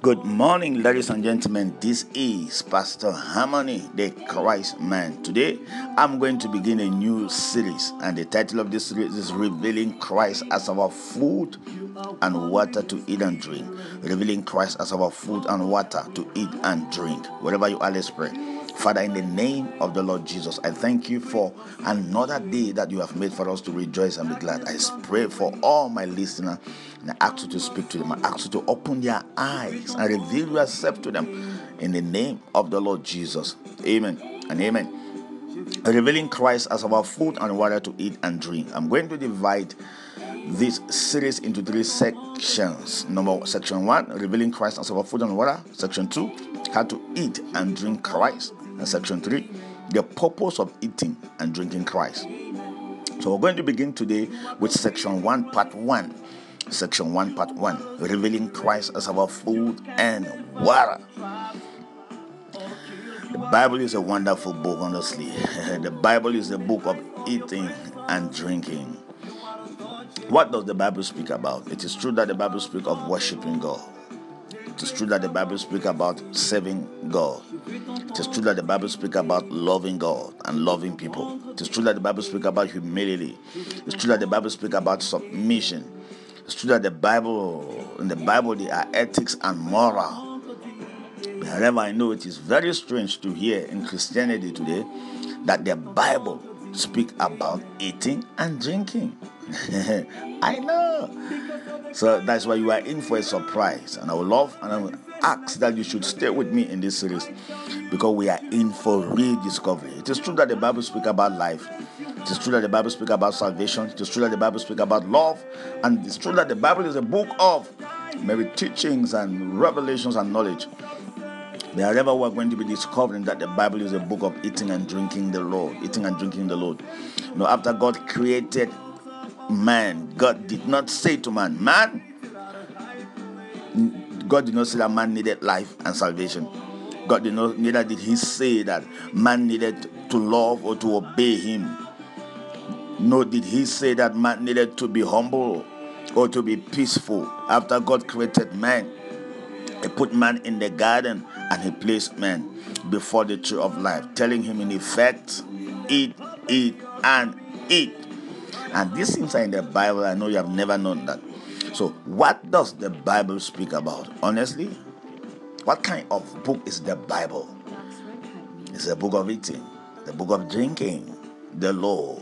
Good morning, ladies and gentlemen. This is Pastor Harmony, the Christ Man. Today, I'm going to begin a new series, and the title of this series is Revealing Christ as Our Food and Water to Eat and Drink. Revealing Christ as our food and water to eat and drink. Wherever you are, let's pray. Father, in the name of the Lord Jesus, I thank you for another day that you have made for us to rejoice and be glad. I pray for all my listeners and I ask you to speak to them. I ask you to open their eyes and reveal yourself to them in the name of the Lord Jesus. Amen and amen. Revealing Christ as our food and water to eat and drink. I'm going to divide this series into three sections. Number section one, revealing Christ as our food and water. Section two, how to eat and drink Christ. And section 3, the purpose of eating and drinking Christ. So we're going to begin today with section 1, part 1. Section 1, part 1, revealing Christ as our food and water. The Bible is a wonderful book, honestly. the Bible is a book of eating and drinking. What does the Bible speak about? It is true that the Bible speaks of worshiping God. It is true that the Bible speaks about serving God. It is true that the Bible speaks about loving God and loving people. It is true that the Bible speaks about humility. It's true that the Bible speaks about submission. It's true that the Bible, in the Bible, there are ethics and moral. However, I know it is very strange to hear in Christianity today that the Bible speak about eating and drinking. I know. So that's why you are in for a surprise. And I would love and I will ask that you should stay with me in this series because we are in for rediscovery. It is true that the Bible speaks about life. It is true that the Bible speaks about salvation. It is true that the Bible speaks about love. And it's true that the Bible is a book of maybe teachings and revelations and knowledge. Wherever we're going to be discovering that the Bible is a book of eating and drinking the Lord, eating and drinking the Lord. You know, after God created man, God did not say to man, Man, God did not say that man needed life and salvation. God did not, neither did He say that man needed to love or to obey Him. Nor did He say that man needed to be humble or to be peaceful. After God created man, He put man in the garden and He placed man before the tree of life, telling him in effect, eat, eat, and eat. And these things are in the Bible. I know you have never known that. So, what does the Bible speak about? Honestly, what kind of book is the Bible? It's a book of eating, the book of drinking, the law.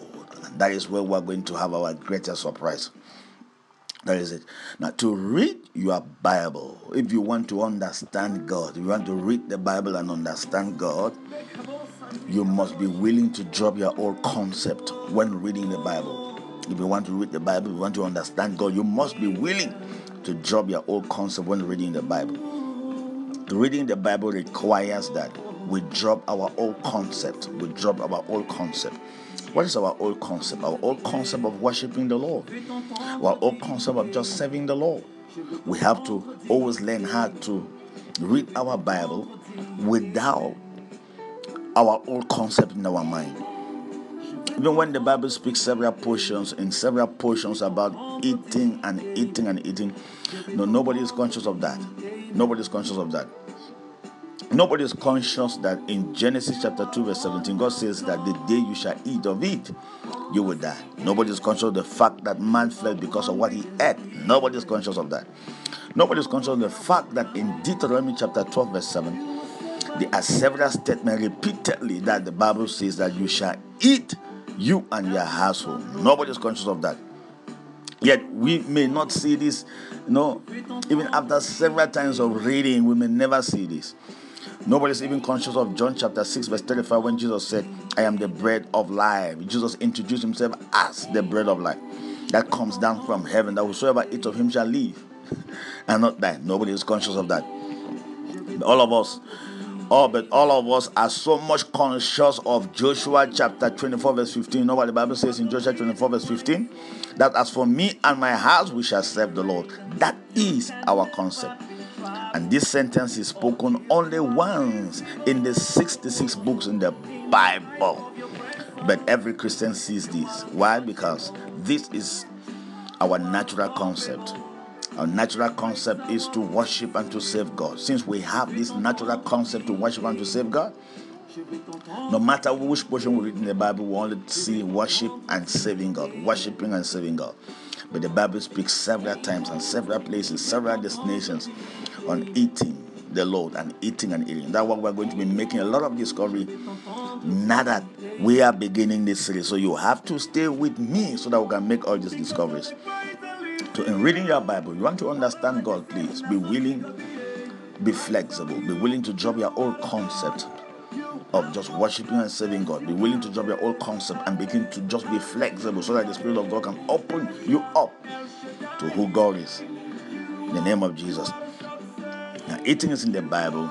That is where we're going to have our greatest surprise. That is it. Now, to read your Bible, if you want to understand God, you want to read the Bible and understand God, you must be willing to drop your old concept when reading the Bible. If you want to read the Bible, you want to understand God, you must be willing to drop your old concept when reading the Bible. Reading the Bible requires that we drop our old concept. We drop our old concept. What is our old concept? Our old concept of worshiping the Lord. Our old concept of just serving the Lord. We have to always learn how to read our Bible without our old concept in our mind. Even when the Bible speaks several portions in several portions about eating and eating and eating, no, nobody is conscious of that. Nobody is conscious of that. Nobody is conscious that in Genesis chapter 2, verse 17, God says that the day you shall eat of it, you will die. Nobody is conscious of the fact that man fled because of what he ate. Nobody is conscious of that. Nobody is conscious of the fact that in Deuteronomy chapter 12, verse 7, there are several statements repeatedly that the Bible says that you shall eat you and your household. Nobody is conscious of that. Yet we may not see this, you know, even after several times of reading, we may never see this. Nobody is even conscious of John chapter 6, verse 35, when Jesus said, I am the bread of life. Jesus introduced himself as the bread of life that comes down from heaven, that whosoever eats of him shall live and not die. Nobody is conscious of that. All of us Oh, but all of us are so much conscious of Joshua chapter 24, verse 15. You know what the Bible says in Joshua 24, verse 15? That as for me and my house, we shall serve the Lord. That is our concept. And this sentence is spoken only once in the 66 books in the Bible. But every Christian sees this. Why? Because this is our natural concept. Our natural concept is to worship and to serve God. Since we have this natural concept to worship and to serve God, no matter which portion we read in the Bible, we only see worship and serving God, worshiping and serving God. But the Bible speaks several times and several places, several destinations on eating the Lord and eating and eating. That's what we're going to be making a lot of discovery. Now that we are beginning this series, so you have to stay with me so that we can make all these discoveries. So, in reading your Bible, you want to understand God, please be willing, be flexible, be willing to drop your old concept of just worshiping and serving God. Be willing to drop your old concept and begin to just be flexible so that the Spirit of God can open you up to who God is. In the name of Jesus. Now, eating is in the Bible,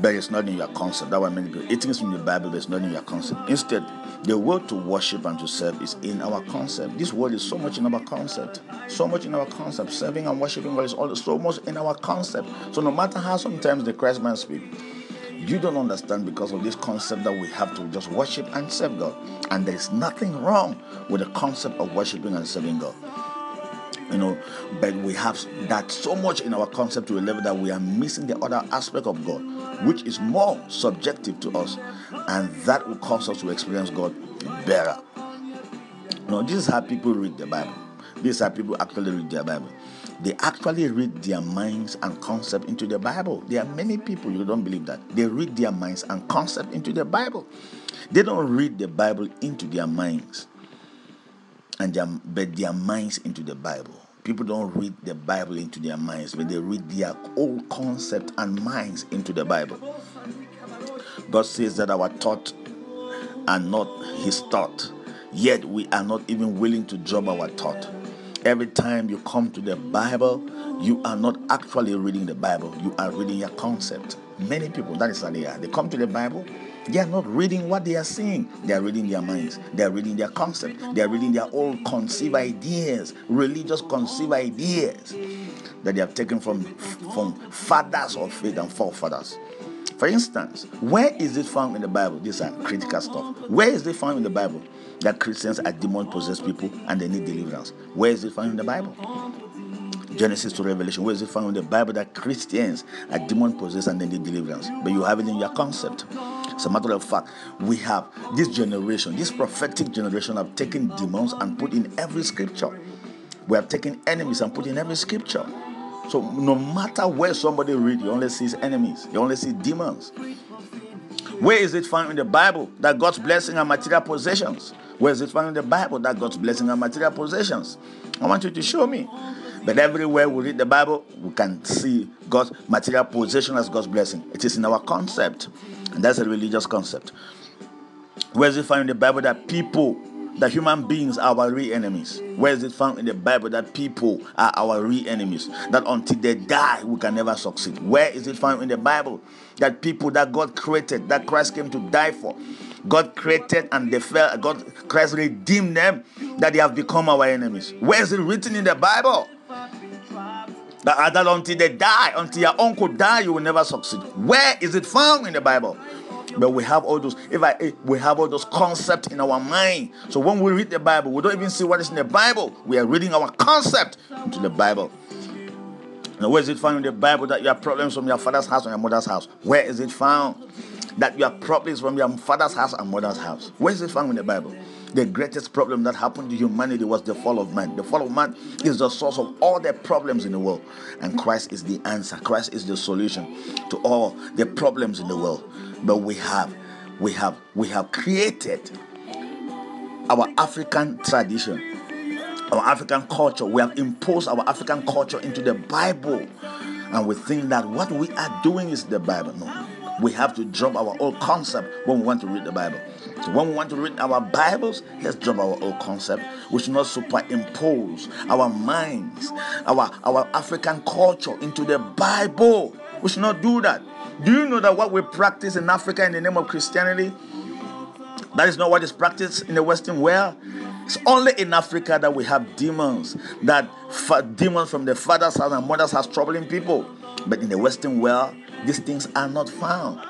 but it's not in your concept. That why many people eating is in the Bible, but it's not in your concept. Instead, the word to worship and to serve is in our concept. This word is so much in our concept. So much in our concept. Serving and worshiping God is all so much in our concept. So no matter how sometimes the Christ man speak, you don't understand because of this concept that we have to just worship and serve God. And there is nothing wrong with the concept of worshiping and serving God. You know, but we have that so much in our concept to a level that we are missing the other aspect of God, which is more subjective to us, and that will cause us to experience God better. You know, this is how people read the Bible. Is how people actually read their Bible they actually read their minds and concept into the Bible. There are many people you don't believe that they read their minds and concept into the Bible. They don't read the Bible into their minds, and their, but their minds into the Bible. People don't read the Bible into their minds, but they read their old concept and minds into the Bible. God says that our thought are not His thought, yet we are not even willing to drop our thought Every time you come to the Bible, you are not actually reading the Bible, you are reading your concept. Many people, that is how they. They come to the Bible, they are not reading what they are seeing. They are reading their minds. They are reading their concept. They are reading their old conceived ideas, religious conceived ideas that they have taken from, from fathers of faith and forefathers. For instance, where is it found in the Bible? These are critical stuff. Where is it found in the Bible that Christians are demon possessed people and they need deliverance? Where is it found in the Bible? Genesis to Revelation. Where is it found in the Bible that Christians are demon possessed and they need deliverance? But you have it in your concept. As a matter of fact, we have this generation, this prophetic generation, have taken demons and put in every scripture. We have taken enemies and put in every scripture. So no matter where somebody read, you only see enemies, you only see demons. Where is it found in the Bible that God's blessing are material possessions? Where is it found in the Bible that God's blessing are material possessions? I want you to show me. But everywhere we read the Bible, we can see God's material possession as God's blessing. It is in our concept, and that's a religious concept. Where is it found in the Bible that people that human beings are our real enemies. Where is it found in the Bible that people are our real enemies? That until they die, we can never succeed. Where is it found in the Bible that people that God created, that Christ came to die for, God created and they fell, God Christ redeemed them, that they have become our enemies? Where is it written in the Bible? That, that until they die, until your uncle die, you will never succeed. Where is it found in the Bible? But we have all those, if I eh, we have all those concepts in our mind. So when we read the Bible, we don't even see what is in the Bible. We are reading our concept into the Bible. Now, where is it found in the Bible that you have problems from your father's house or your mother's house? Where is it found that your have is from your father's house and mother's house? Where is it found in the Bible? The greatest problem that happened to humanity was the fall of man. The fall of man is the source of all the problems in the world. And Christ is the answer. Christ is the solution to all the problems in the world but we have we have we have created our African tradition, our African culture. We have imposed our African culture into the Bible, and we think that what we are doing is the Bible. No, we have to drop our old concept when we want to read the Bible. So when we want to read our Bibles, let's drop our old concept. We should not superimpose our minds, our, our African culture into the Bible. We should not do that. Do you know that what we practice in Africa in the name of Christianity, that is not what is practiced in the Western world? It's only in Africa that we have demons, that fa- demons from the father's house and mother's house troubling people. But in the Western world, these things are not found.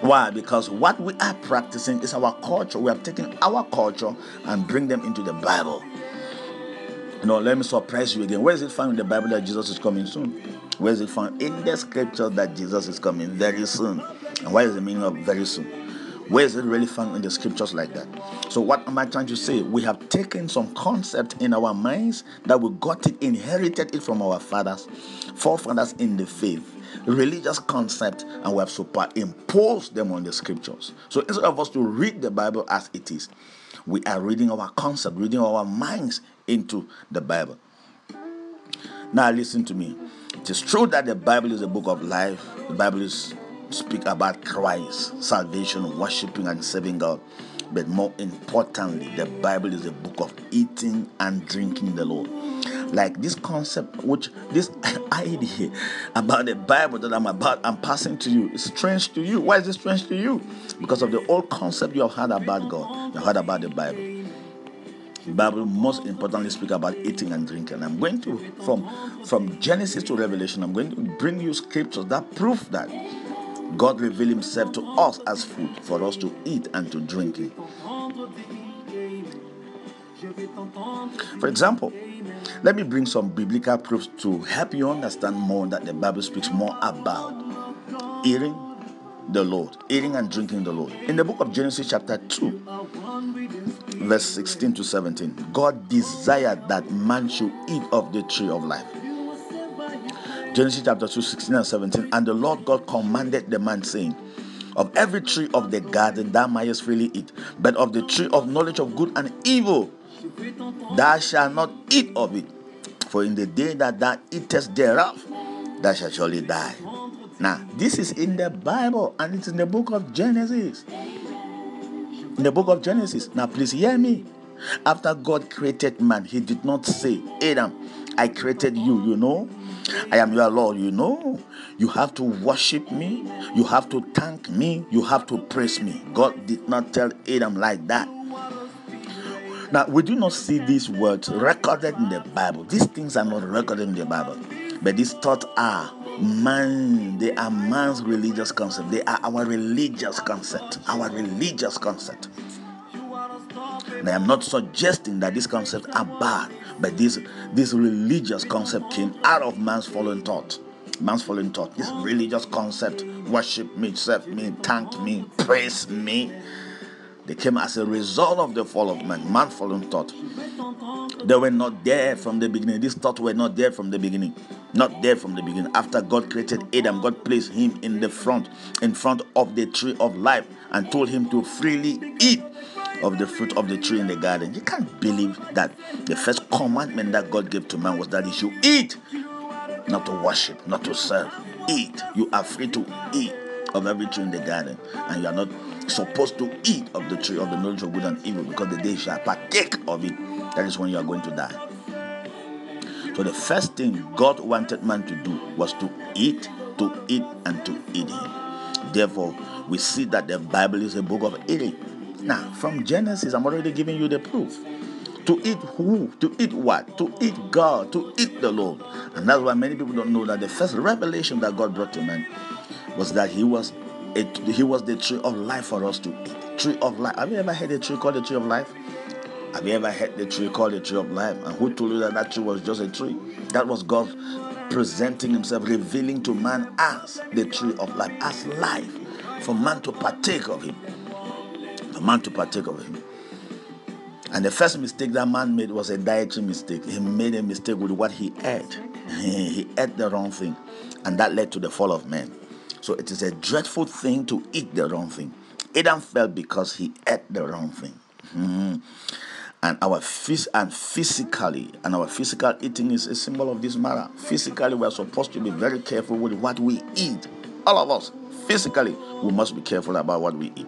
Why? Because what we are practicing is our culture. We have taken our culture and bring them into the Bible. You know, let me surprise you again. Where is it found in the Bible that Jesus is coming soon? Where is it found in the scripture that Jesus is coming very soon? And what is the meaning of very soon? Where is it really found in the scriptures like that? So, what am I trying to say? We have taken some concept in our minds that we got it, inherited it from our fathers, forefathers in the faith religious concept and we have superimposed them on the scriptures. So instead of us to read the Bible as it is, we are reading our concept, reading our minds into the Bible. Now listen to me. It is true that the Bible is a book of life. The Bible is speak about Christ, salvation, worshiping and serving God. But more importantly, the Bible is a book of eating and drinking the Lord. Like this concept which this idea about the bible that i'm about i'm passing to you is strange to you. Why is it strange to you? Because of the old concept you have had about god. You heard about the bible. The bible most importantly speak about eating and drinking. I'm going to from from genesis to revelation i'm going to bring you scriptures that prove that god revealed himself to us as food for us to eat and to drink for example let me bring some biblical proofs to help you understand more that the Bible speaks more about eating the Lord, eating and drinking the Lord. In the book of Genesis, chapter 2, verse 16 to 17, God desired that man should eat of the tree of life. Genesis chapter 2, 16 and 17, and the Lord God commanded the man, saying, Of every tree of the garden thou mayest freely eat, but of the tree of knowledge of good and evil Thou shalt not eat of it, for in the day that thou eatest thereof, thou shalt surely die. Now, this is in the Bible and it's in the book of Genesis. In the book of Genesis. Now, please hear me. After God created man, he did not say, Adam, I created you, you know. I am your Lord, you know. You have to worship me. You have to thank me. You have to praise me. God did not tell Adam like that. Now, we do not see these words recorded in the Bible. These things are not recorded in the Bible, but these thoughts are man. They are man's religious concept. They are our religious concept. Our religious concept. And I am not suggesting that these concepts are bad, but this this religious concept came out of man's fallen thought. Man's fallen thought. This religious concept: worship me, serve me, thank me, praise me they came as a result of the fall of man, man fallen thought. They were not there from the beginning. These thoughts were not there from the beginning. Not there from the beginning. After God created Adam, God placed him in the front, in front of the tree of life, and told him to freely eat of the fruit of the tree in the garden. You can't believe that the first commandment that God gave to man was that he should eat, not to worship, not to serve. Eat. You are free to eat of every tree in the garden, and you are not supposed to eat of the tree of the knowledge of good and evil because the day you shall partake of it, that is when you are going to die. So the first thing God wanted man to do was to eat, to eat, and to eat him. Therefore, we see that the Bible is a book of eating. Now, from Genesis, I'm already giving you the proof. To eat who? To eat what? To eat God, to eat the Lord. And that's why many people don't know that the first revelation that God brought to man was that he was it, he was the tree of life for us to eat. Tree of life. Have you ever heard a tree called the tree of life? Have you ever heard the tree called the tree of life? And who told you that that tree was just a tree? That was God presenting Himself, revealing to man as the tree of life, as life, for man to partake of Him. For man to partake of Him. And the first mistake that man made was a dietary mistake. He made a mistake with what he ate. He ate the wrong thing. And that led to the fall of man. So it is a dreadful thing to eat the wrong thing. Adam fell because he ate the wrong thing. Mm-hmm. And our phys- and physically, and our physical eating is a symbol of this matter. Physically, we are supposed to be very careful with what we eat. All of us, physically, we must be careful about what we eat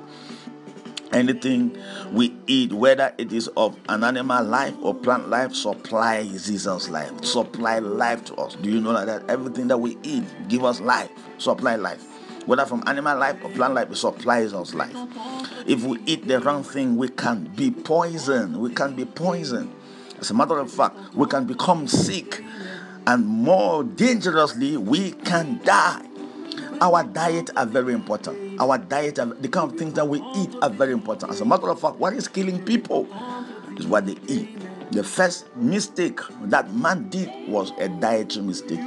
anything we eat, whether it is of an animal life or plant life, supplies Jesus life. Supply life to us. Do you know that everything that we eat give us life, supply life. Whether from animal life or plant life, it supplies us life. If we eat the wrong thing, we can be poisoned. We can be poisoned. As a matter of fact, we can become sick, and more dangerously, we can die. Our diet are very important. Our diet, are, the kind of things that we eat are very important. As a matter of fact, what is killing people is what they eat. The first mistake that man did was a dietary mistake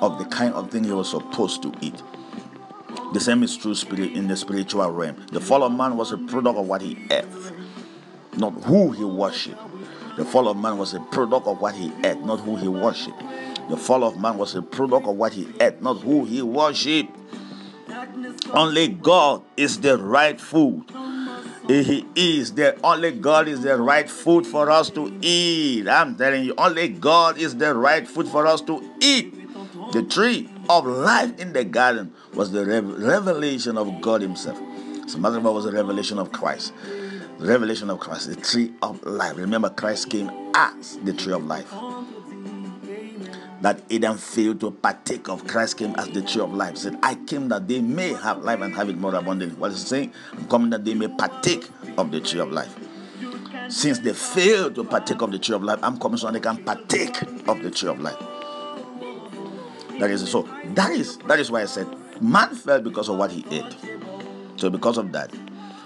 of the kind of thing he was supposed to eat. The same is true spirit in the spiritual realm. The fall of man was a product of what he ate, not who he worshipped. The fall of man was a product of what he ate, not who he worshipped. The fall of man was a product of what he ate, not who he worshipped. Only God is the right food. He is the only God is the right food for us to eat. I'm telling you, only God is the right food for us to eat. The tree of life in the garden was the revelation of God Himself. As a matter of fact, was a revelation of Christ. The revelation of Christ, the tree of life. Remember, Christ came as the tree of life that Adam failed to partake of. Christ came as the tree of life. He said, I came that they may have life and have it more abundantly. What is he saying? I'm coming that they may partake of the tree of life. Since they failed to partake of the tree of life, I'm coming so they can partake of the tree of life. That is so. That is that is why I said man fell because of what he ate. So because of that,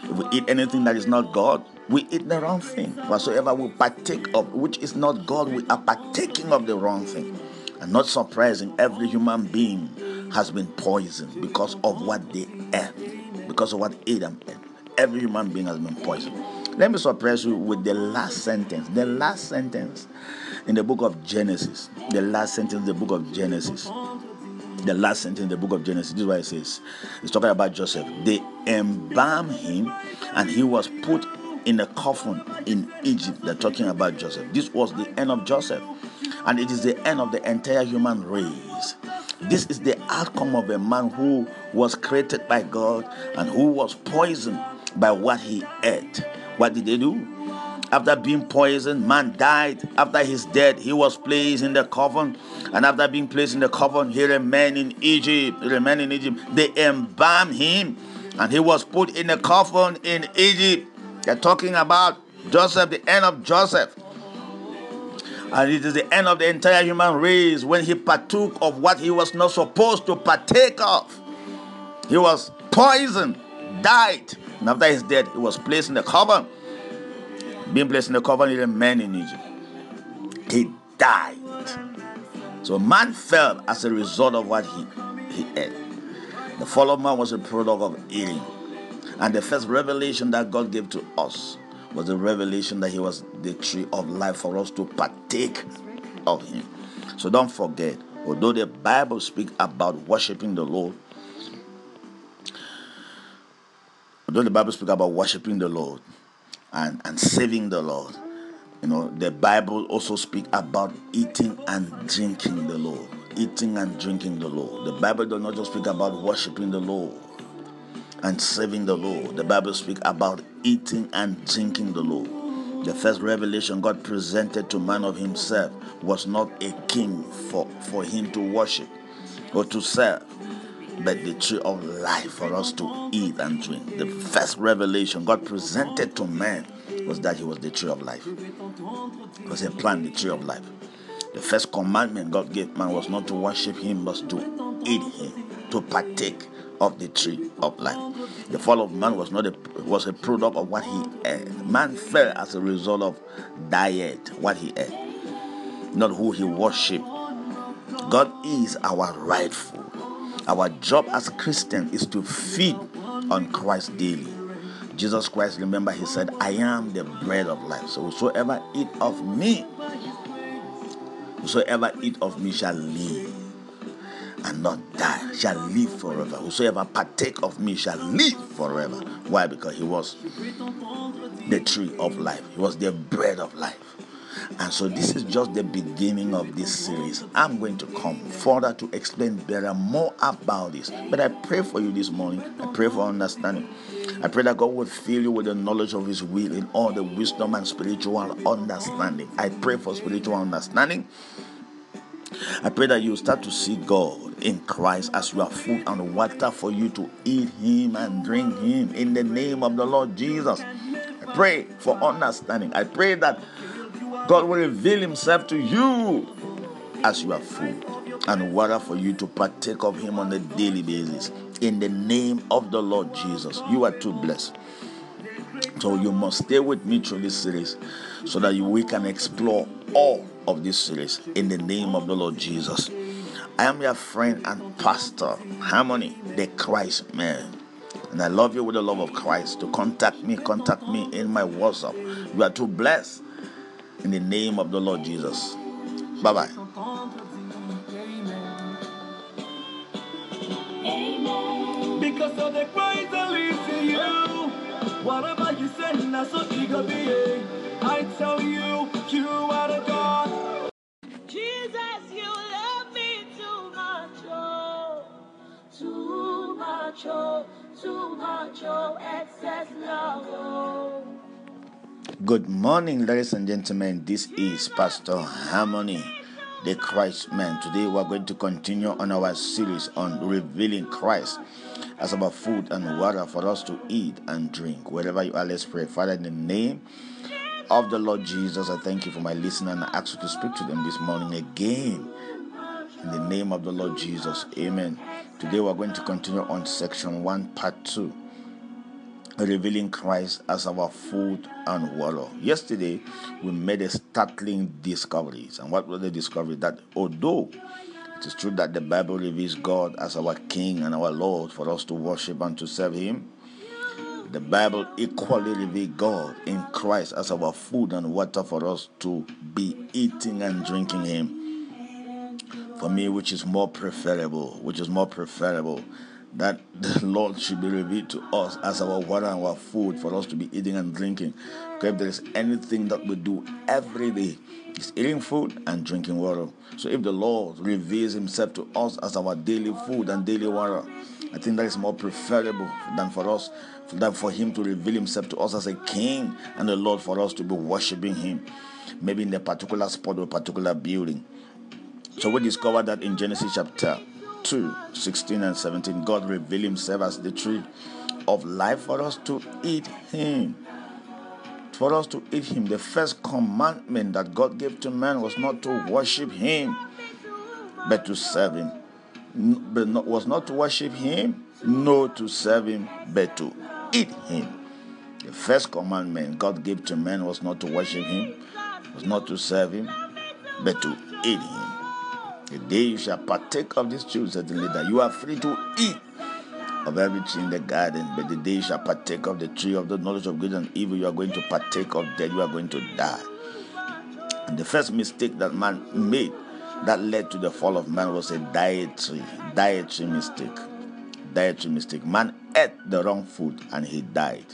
if we eat anything that is not God, we eat the wrong thing. Whatsoever we partake of, which is not God, we are partaking of the wrong thing. And not surprising, every human being has been poisoned because of what they ate, because of what Adam ate. Every human being has been poisoned. Let me surprise you with the last sentence. The last sentence in the book of Genesis. The last sentence in the book of Genesis. The last sentence in the book of Genesis. This is what it says. It's talking about Joseph. They embalmed him and he was put in a coffin in Egypt. They're talking about Joseph. This was the end of Joseph and it is the end of the entire human race. This is the outcome of a man who was created by God and who was poisoned by what he ate. What did they do? After being poisoned, man died. After his death, he was placed in the coffin. And after being placed in the coffin, he remained in Egypt. He remained in Egypt. They embalmed him and he was put in a coffin in Egypt. They're talking about Joseph, the end of Joseph. And it is the end of the entire human race when he partook of what he was not supposed to partake of. He was poisoned, died, and after his death, he was placed in the coven. Being placed in the coven, he man in Egypt. He died. So man fell as a result of what he, he ate. The fall of man was a product of eating. And the first revelation that God gave to us was the revelation that he was the tree of life for us to partake of him. So don't forget, although the Bible speaks about worshiping the Lord, although the Bible speaks about worshiping the Lord and, and saving the Lord, you know, the Bible also speaks about eating and drinking the Lord. Eating and drinking the Lord. The Bible does not just speak about worshiping the Lord and serving the Lord. The Bible speaks about eating and drinking the Lord. The first revelation God presented to man of himself was not a king for, for him to worship or to serve, but the tree of life for us to eat and drink. The first revelation God presented to man was that he was the tree of life. It was a the tree of life. The first commandment God gave man was not to worship him, but to eat him, to partake of the tree of life. The fall of man was not a was a product of what he ate. Man fell as a result of diet, what he ate, not who he worshipped. God is our rightful. Our job as Christian is to feed on Christ daily. Jesus Christ, remember, he said, I am the bread of life. So whosoever eat of me, whosoever eat of me shall live and not die, shall live forever. Whosoever partake of me shall live forever. Why? Because he was the tree of life, he was the bread of life. And so, this is just the beginning of this series. I'm going to come further to explain better more about this. But I pray for you this morning. I pray for understanding. I pray that God would fill you with the knowledge of His will in all the wisdom and spiritual understanding. I pray for spiritual understanding. I pray that you start to see God in Christ as you are food and water for you to eat Him and drink Him in the name of the Lord Jesus. I pray for understanding. I pray that God will reveal Himself to you as you are food and water for you to partake of Him on a daily basis. In the name of the Lord Jesus, you are too blessed. So you must stay with me through this series so that we can explore all of this series in the name of the Lord Jesus. I am your friend and pastor, Harmony, the Christ man. And I love you with the love of Christ. To contact me, contact me in my WhatsApp. You are too blessed in the name of the Lord Jesus. Bye bye. Because of the Christ that lives in you. Whatever you say, that's so eager be. I tell you, you are the God. Jesus, you love me too much, oh, too much, oh, too much, oh, excess love, oh. Good morning, ladies and gentlemen. This is Pastor Harmony, the Christ Man. Today, we're going to continue on our series on revealing Christ as our food and water for us to eat and drink. Wherever you are, let's pray. Father, in the name of the Lord Jesus, I thank you for my listener and I ask you to speak to them this morning again. In the name of the Lord Jesus, amen. Today, we're going to continue on section 1, part 2 revealing Christ as our food and water. Yesterday, we made a startling discovery. And what was the discovery? That although it is true that the Bible reveals God as our King and our Lord for us to worship and to serve Him, the Bible equally reveals God in Christ as our food and water for us to be eating and drinking Him. For me, which is more preferable, which is more preferable that the Lord should be revealed to us as our water and our food for us to be eating and drinking. Okay, if there is anything that we do every day, it's eating food and drinking water. So if the Lord reveals Himself to us as our daily food and daily water, I think that is more preferable than for us, than for Him to reveal Himself to us as a King and the Lord for us to be worshiping Him, maybe in a particular spot or a particular building. So we discovered that in Genesis chapter 2 16 and 17, God revealed Himself as the tree of life for us to eat Him. For us to eat Him. The first commandment that God gave to man was not to worship Him, but to serve Him. But not, was not to worship Him, no to serve Him, but to eat Him. The first commandment God gave to man was not to worship Him, was not to serve Him, but to eat Him. The day you shall partake of this tree, certainly that you are free to eat of every tree in the garden, but the day you shall partake of the tree of the knowledge of good and evil, you are going to partake of death, you are going to die. And the first mistake that man made that led to the fall of man was a dietary, dietary mistake. Dietary mistake. Man ate the wrong food and he died.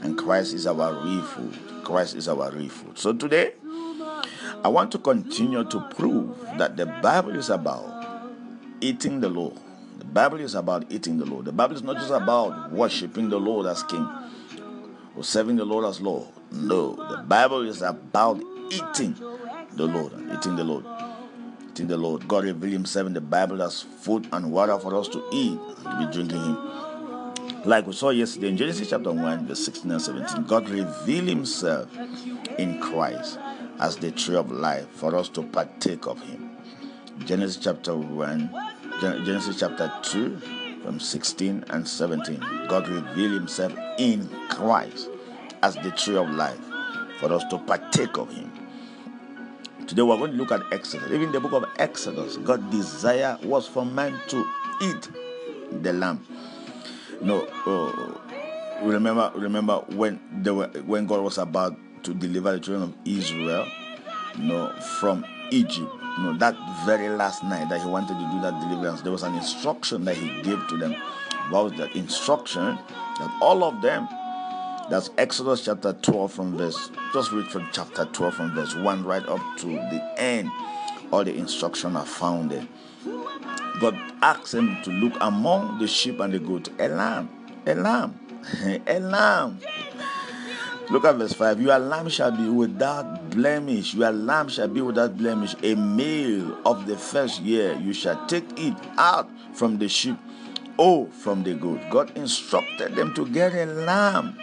And Christ is our real food. Christ is our real food. So today, I want to continue to prove that the Bible is about eating the Lord. The Bible is about eating the Lord. The Bible is not just about worshiping the Lord as King or serving the Lord as Lord. No, the Bible is about eating the Lord eating the Lord. Eating the Lord. God revealed Himself in the Bible as food and water for us to eat and to be drinking Him. Like we saw yesterday in Genesis chapter 1, verse 16 and 17, God revealed Himself in Christ as the tree of life for us to partake of him. Genesis chapter 1, Genesis chapter 2, from 16 and 17. God revealed himself in Christ as the tree of life for us to partake of him. Today we're going to look at Exodus. Even the book of Exodus, God's desire was for man to eat the lamb. No, uh, remember, remember when they were, when God was about to deliver the children of Israel, you know, from Egypt. You know, that very last night that he wanted to do that deliverance, there was an instruction that he gave to them. What was that instruction? That all of them, that's Exodus chapter 12 from verse, just read from chapter 12 from verse 1 right up to the end. All the instruction are found there. God asked him to look among the sheep and the goat, a lamb, a lamb, a lamb. Look at verse 5. Your lamb shall be without blemish. Your lamb shall be without blemish. A male of the first year. You shall take it out from the sheep or from the goat. God instructed them to get a lamb.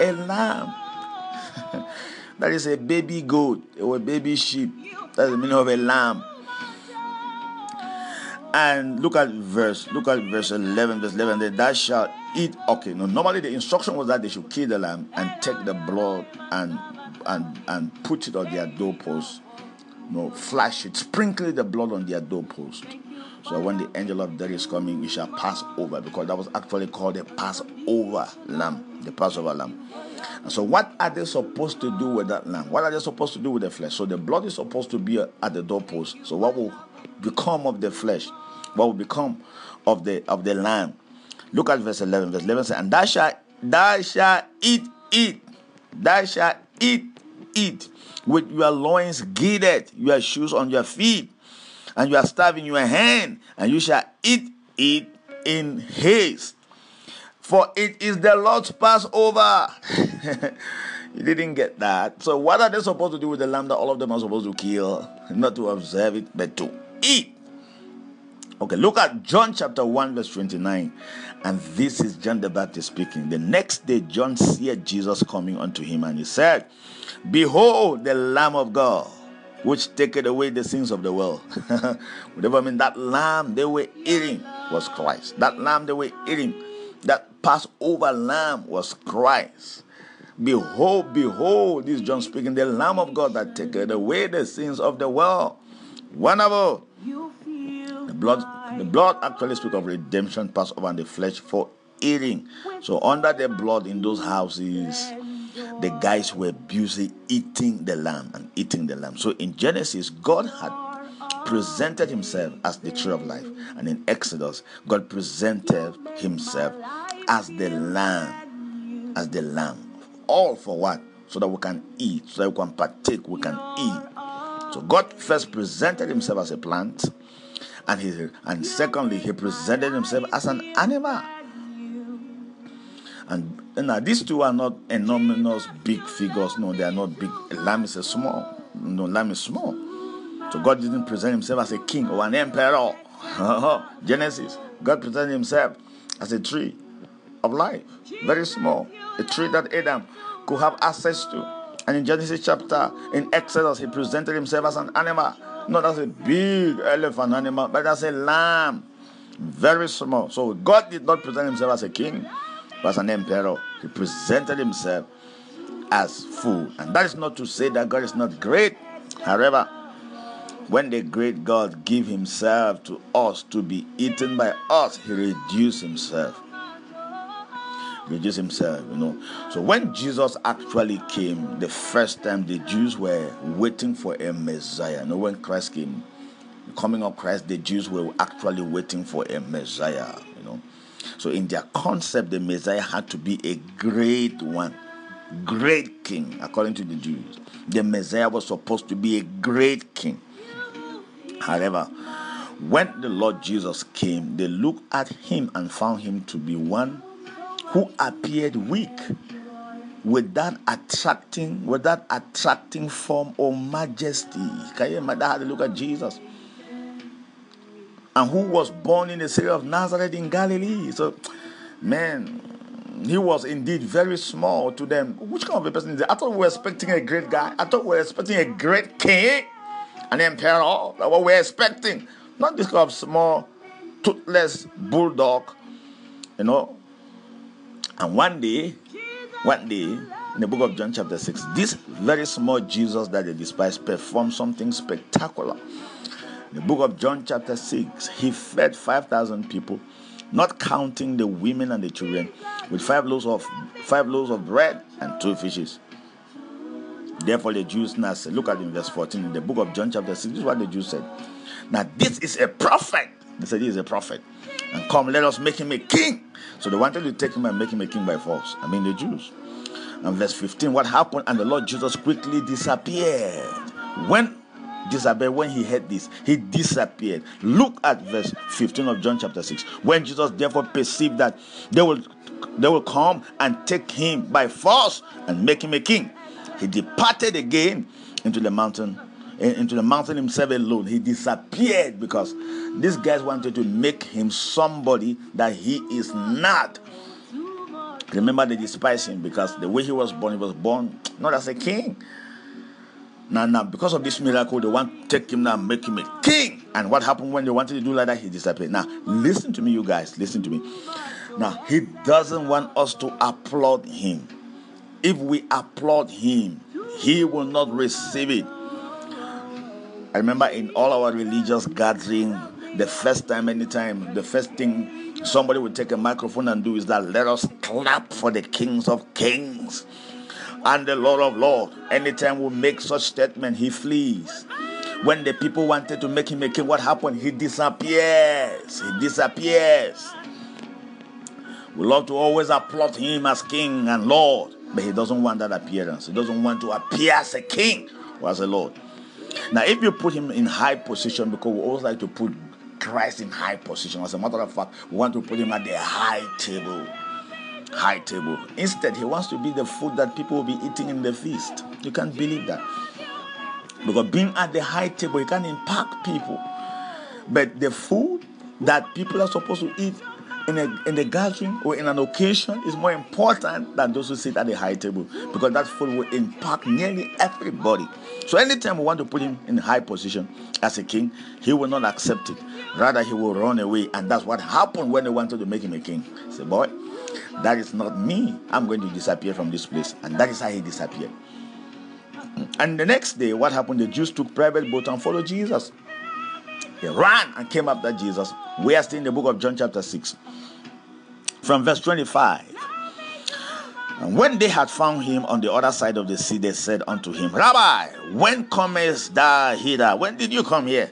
A lamb. that is a baby goat or a baby sheep. That's the meaning of a lamb. and look at verse look at verse 11 verse 11 that shalt eat okay no normally the instruction was that they should kill the lamb and take the blood and and and put it on their doorpost you no flash it sprinkle the blood on their doorpost so when the angel of death is coming, we shall pass over because that was actually called the Passover lamb, the Passover lamb. And so, what are they supposed to do with that lamb? What are they supposed to do with the flesh? So, the blood is supposed to be uh, at the doorpost. So, what will become of the flesh? What will become of the of the lamb? Look at verse 11. Verse 11 says, And thou shalt, thou shalt eat, eat, thou shalt eat, eat with your loins girded, your shoes on your feet and you are starving your hand, and you shall eat it in haste. For it is the Lord's Passover. you didn't get that. So, what are they supposed to do with the lamb that all of them are supposed to kill? Not to observe it, but to eat. Okay, look at John chapter 1, verse 29. And this is John the Baptist speaking. The next day, John saw Jesus coming unto him, and he said, Behold, the Lamb of God which taketh away the sins of the world. Whatever I mean, that lamb they were eating was Christ. That lamb they were eating, that Passover lamb was Christ. Behold, behold, this John speaking, the Lamb of God that taketh away the sins of the world. Wonderful. The blood, the blood actually speaks of redemption, Passover, and the flesh for eating. So under the blood in those houses, the guys were busy eating the lamb and eating the lamb. So in Genesis, God had presented himself as the tree of life. And in Exodus, God presented himself as the lamb. As the lamb. All for what? So that we can eat, so that we can partake, we can eat. So God first presented himself as a plant, and he and secondly, he presented himself as an animal. And, now these two are not enormous big figures. No, they are not big. Lamb is a small. No, lamb is small. So God didn't present himself as a king or an emperor. Genesis. God presented himself as a tree of life. Very small. A tree that Adam could have access to. And in Genesis chapter, in Exodus, he presented himself as an animal. Not as a big elephant animal, but as a lamb. Very small. So God did not present himself as a king but as an emperor. He presented himself as food. And that is not to say that God is not great. However, when the great God gave himself to us to be eaten by us, he reduced himself. Reduced himself, you know. So when Jesus actually came, the first time the Jews were waiting for a Messiah. You know, when Christ came, coming of Christ, the Jews were actually waiting for a Messiah. You know. So, in their concept, the Messiah had to be a great one, great king, according to the Jews. The Messiah was supposed to be a great king. However, when the Lord Jesus came, they looked at him and found him to be one who appeared weak without attracting without attracting form or majesty. Can you imagine how they look at Jesus? and who was born in the city of Nazareth in Galilee. So, man, he was indeed very small to them. Which kind of a person is that? I thought we were expecting a great guy. I thought we were expecting a great king, an emperor. That's what we're expecting. Not this kind of small, toothless bulldog, you know. And one day, one day, in the book of John, chapter 6, this very small Jesus that they despise performed something spectacular the book of John, chapter 6, he fed 5,000 people, not counting the women and the children, with five loaves of five loaves of bread and two fishes. Therefore, the Jews now said, Look at in verse 14 in the book of John, chapter 6. This is what the Jews said. Now, this is a prophet. They said, He is a prophet. And come, let us make him a king. So they wanted to take him and make him a king by force. I mean, the Jews. And verse 15, what happened? And the Lord Jesus quickly disappeared. When disappeared when he heard this. He disappeared. Look at verse 15 of John chapter 6. When Jesus therefore perceived that they will they will come and take him by force and make him a king, he departed again into the mountain into the mountain himself alone. He disappeared because these guys wanted to make him somebody that he is not. Remember, they despised him because the way he was born, he was born not as a king, Now, now, because of this miracle, they want to take him now and make him a king. And what happened when they wanted to do like that? He disappeared. Now, listen to me, you guys. Listen to me. Now, he doesn't want us to applaud him. If we applaud him, he will not receive it. I remember in all our religious gathering, the first time, anytime, the first thing somebody would take a microphone and do is that let us clap for the kings of kings and the Lord of Lords. Anytime we make such statement, he flees. When the people wanted to make him a king, what happened? He disappears. He disappears. We love to always applaud him as king and Lord, but he doesn't want that appearance. He doesn't want to appear as a king or as a Lord. Now, if you put him in high position, because we always like to put Christ in high position, as a matter of fact, we want to put him at the high table high table. Instead, he wants to be the food that people will be eating in the feast. You can't believe that. Because being at the high table, he can impact people. But the food that people are supposed to eat in a in a gathering or in an occasion is more important than those who sit at the high table because that food will impact nearly everybody. So anytime we want to put him in a high position as a king, he will not accept it. Rather, he will run away, and that's what happened when they wanted to make him a king. Say, boy, that is not me. I'm going to disappear from this place. And that is how he disappeared. And the next day, what happened? The Jews took private boat and followed Jesus. They ran and came after Jesus. We are still in the book of John, chapter 6, from verse 25. And when they had found him on the other side of the sea, they said unto him, Rabbi, when comest thou hither? When did you come here?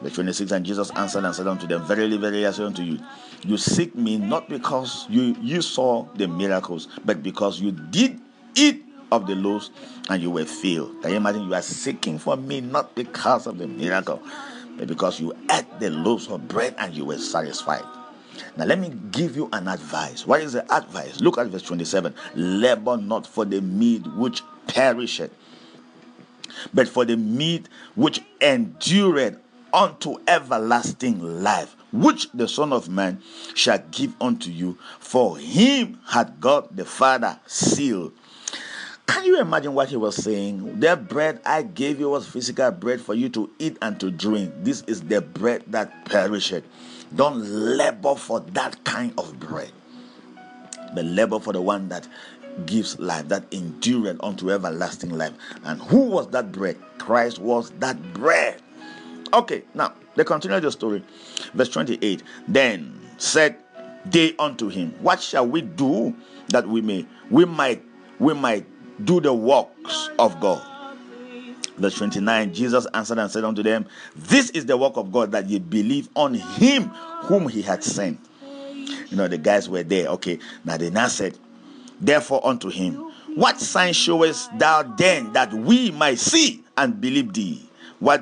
Verse 26 And Jesus answered and said unto them, Verily, verily, I say unto you, you seek me not because you, you saw the miracles, but because you did eat of the loaves and you were filled. Can you imagine? You are seeking for me not because of the miracle, but because you ate the loaves of bread and you were satisfied. Now, let me give you an advice. What is the advice? Look at verse 27 Labor not for the meat which perisheth, but for the meat which endureth unto everlasting life, which the Son of Man shall give unto you. For him had God the Father sealed. Can you imagine what he was saying? The bread I gave you was physical bread for you to eat and to drink. This is the bread that perisheth. Don't labor for that kind of bread, but labor for the one that gives life, that endureth unto everlasting life. And who was that bread? Christ was that bread. Okay, now they continue the story. Verse 28 Then said they unto him, What shall we do that we may we might we might do the works of God? Verse 29 Jesus answered and said unto them, This is the work of God that ye believe on him whom he had sent. You know, the guys were there. Okay, now they now said, Therefore unto him, What sign showest thou then that we might see and believe thee? What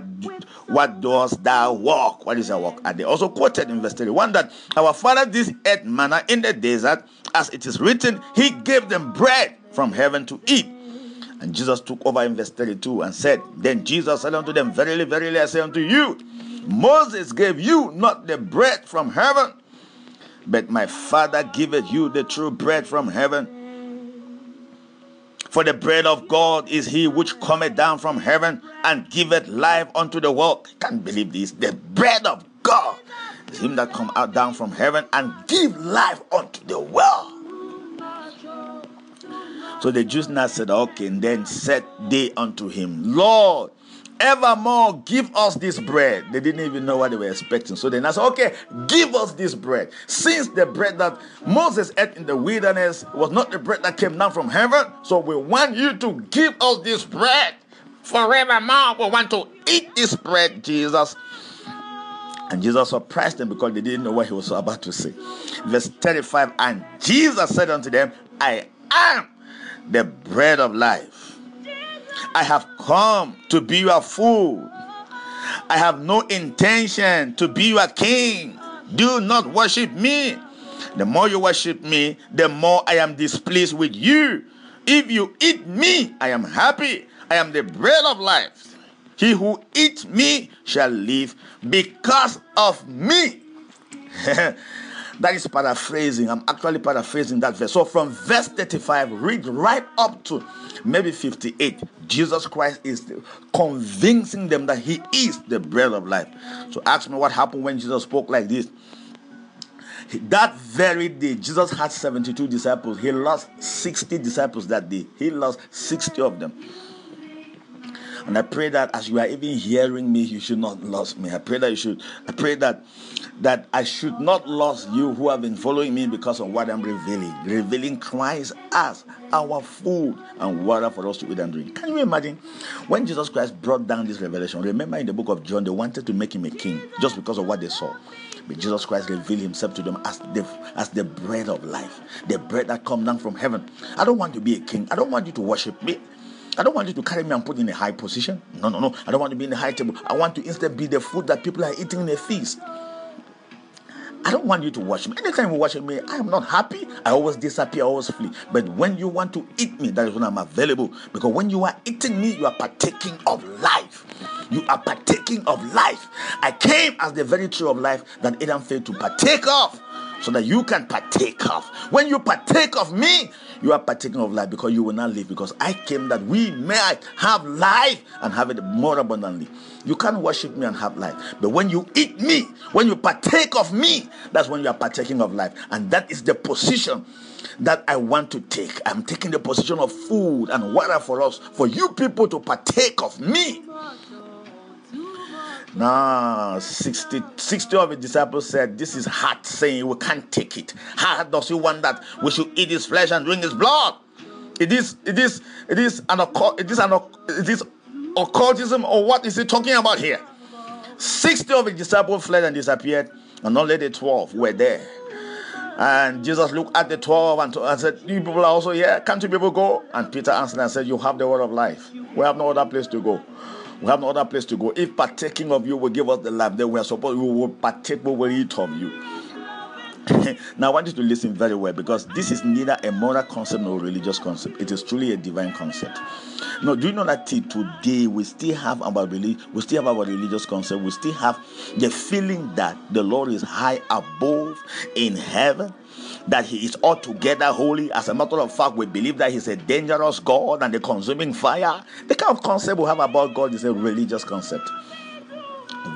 what does thou walk? What is a walk? And they also quoted in verse 31 that our father this ate manna in the desert, as it is written, he gave them bread from heaven to eat. And Jesus took over in verse 32 and said, Then Jesus said unto them, Verily, verily, I say unto you, Moses gave you not the bread from heaven, but my Father giveth you the true bread from heaven. For the bread of God is he which cometh down from heaven and giveth life unto the world. Can't believe this. The bread of God is him that come out down from heaven and give life unto the world. So the Jews now said, Okay, and then said they unto him, Lord, evermore give us this bread. They didn't even know what they were expecting. So they now said, Okay, give us this bread. Since the bread that Moses ate in the wilderness was not the bread that came down from heaven, so we want you to give us this bread forevermore. We want to eat this bread, Jesus. And Jesus surprised them because they didn't know what he was about to say. Verse 35 And Jesus said unto them, I am the bread of life. I have come to be your food. I have no intention to be your king. Do not worship me. The more you worship me, the more I am displeased with you. If you eat me, I am happy. I am the bread of life. He who eats me shall live because of me. That is paraphrasing. I'm actually paraphrasing that verse. So from verse 35, read right up to maybe 58. Jesus Christ is convincing them that He is the bread of life. So ask me what happened when Jesus spoke like this. That very day, Jesus had 72 disciples. He lost 60 disciples that day. He lost 60 of them. And I pray that as you are even hearing me, you should not lose me. I pray that you should. I pray that that I should not lose you who have been following me because of what I'm revealing. Revealing Christ as our food and water for us to eat and drink. Can you imagine when Jesus Christ brought down this revelation? Remember in the book of John, they wanted to make him a king just because of what they saw. But Jesus Christ revealed himself to them as the as the bread of life, the bread that come down from heaven. I don't want to be a king. I don't want you to worship me. I don't want you to carry me and put in a high position. No, no, no. I don't want to be in a high table. I want to instead be the food that people are eating in a feast. I don't want you to watch me. Anytime you watch me, I am not happy. I always disappear, I always flee. But when you want to eat me, that is when I'm available. Because when you are eating me, you are partaking of life. You are partaking of life. I came as the very tree of life that Adam failed to partake of so that you can partake of. When you partake of me, you are partaking of life because you will not live. Because I came that we may have life and have it more abundantly. You can't worship me and have life. But when you eat me, when you partake of me, that's when you are partaking of life. And that is the position that I want to take. I'm taking the position of food and water for us, for you people to partake of me. Now, 60, 60 of the disciples said, This is hard saying, we can't take it. How does he want that we should eat his flesh and drink his blood? It is, it is, it is an it is an it is occultism, or what is he talking about here? 60 of the disciples fled and disappeared, and only the 12 were there. And Jesus looked at the 12 and, and said, You people are also here. Can't you people go? And Peter answered and said, You have the word of life. We have no other place to go. We have no other place to go. If partaking of you will give us the life, then we are supposed we will partake, we will eat of you. now, I want you to listen very well because this is neither a moral concept nor religious concept. It is truly a divine concept. Now, do you know that today we still have our belief, we still have our religious concept, we still have the feeling that the Lord is high above in heaven that he is altogether holy. As a matter of fact, we believe that he's a dangerous God and a consuming fire. The kind of concept we have about God is a religious concept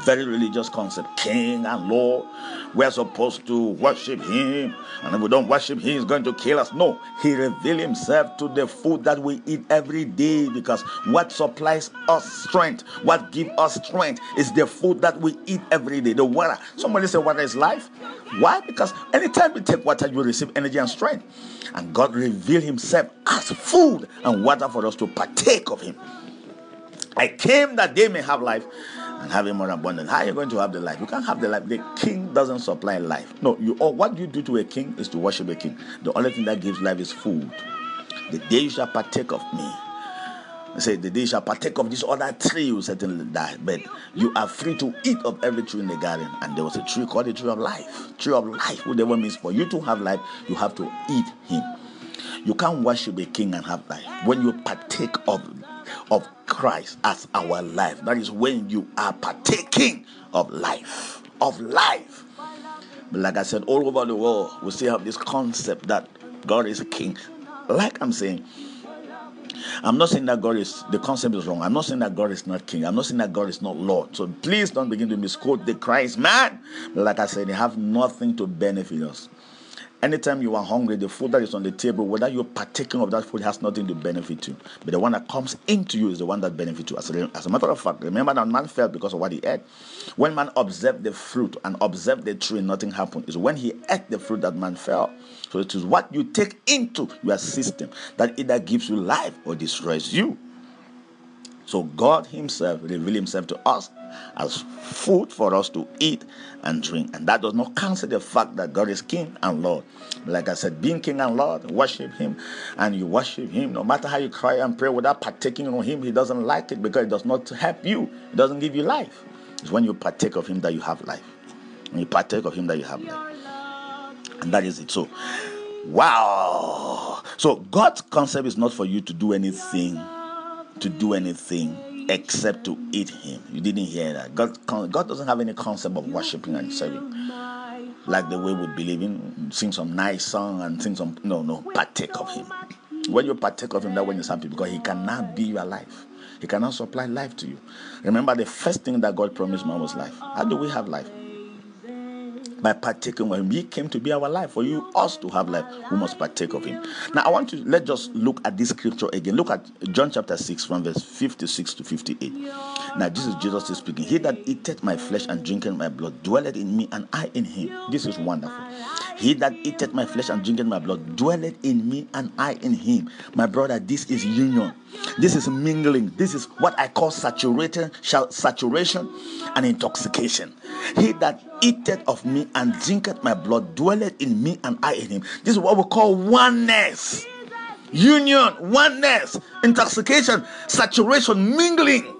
very religious concept. King and lord we're supposed to worship him. And if we don't worship him he's going to kill us. No he revealed himself to the food that we eat every day because what supplies us strength what gives us strength is the food that we eat every day. The water. Somebody say water is life. Why? Because anytime you take water you receive energy and strength. And god revealed himself as food and water for us to partake of him. I came that they may have life and have it more abundant. How are you going to have the life? You can't have the life. The king doesn't supply life. No, you all what you do to a king is to worship a king. The only thing that gives life is food. The day you shall partake of me. I say the day you shall partake of this other tree, you certainly die. But you are free to eat of every tree in the garden. And there was a tree called the tree of life. Tree of life, whatever means for you to have life, you have to eat him. You can't worship a king and have life. When you partake of of Christ as our life. That is when you are partaking of life. Of life. But like I said, all over the world, we still have this concept that God is a king. Like I'm saying, I'm not saying that God is the concept is wrong. I'm not saying that God is not king. I'm not saying that God is not Lord. So please don't begin to misquote the Christ man. But like I said, they have nothing to benefit us. Anytime you are hungry, the food that is on the table, whether you're partaking of that food, has nothing to benefit you. But the one that comes into you is the one that benefits you. As a, as a matter of fact, remember that man fell because of what he ate. When man observed the fruit and observed the tree, nothing happened. It's when he ate the fruit that man fell. So it is what you take into your system that either gives you life or destroys you. So God Himself revealed Himself to us as food for us to eat and drink. And that does not cancel the fact that God is King and Lord. Like I said, being King and Lord, worship Him, and you worship Him. No matter how you cry and pray without partaking on Him, He doesn't like it because it does not help you, it doesn't give you life. It's when you partake of Him that you have life. When you partake of Him that you have life. And that is it. So, wow. So, God's concept is not for you to do anything to do anything except to eat him. You didn't hear that. God, God doesn't have any concept of worshiping and serving. like the way we believe in, sing some nice song and sing some no no partake of him. When you partake of him, that when you're happy because he cannot be your life. He cannot supply life to you. Remember the first thing that God promised man was life. How do we have life? By partaking him. He came to be our life. For you, us to have life, we must partake of him. Now, I want to let's just look at this scripture again. Look at John chapter 6, from verse 56 to 58. Now, this is Jesus is speaking. He that eateth my flesh and drinketh my blood dwelleth in me, and I in him. This is wonderful. He that eateth my flesh and drinketh my blood dwelleth in me, and I in him. My brother, this is union. This is mingling. This is what I call saturation, saturation and intoxication. He that eateth of me and drinketh my blood dwelleth in me and I in him. This is what we call oneness. Union, oneness, intoxication, saturation, mingling.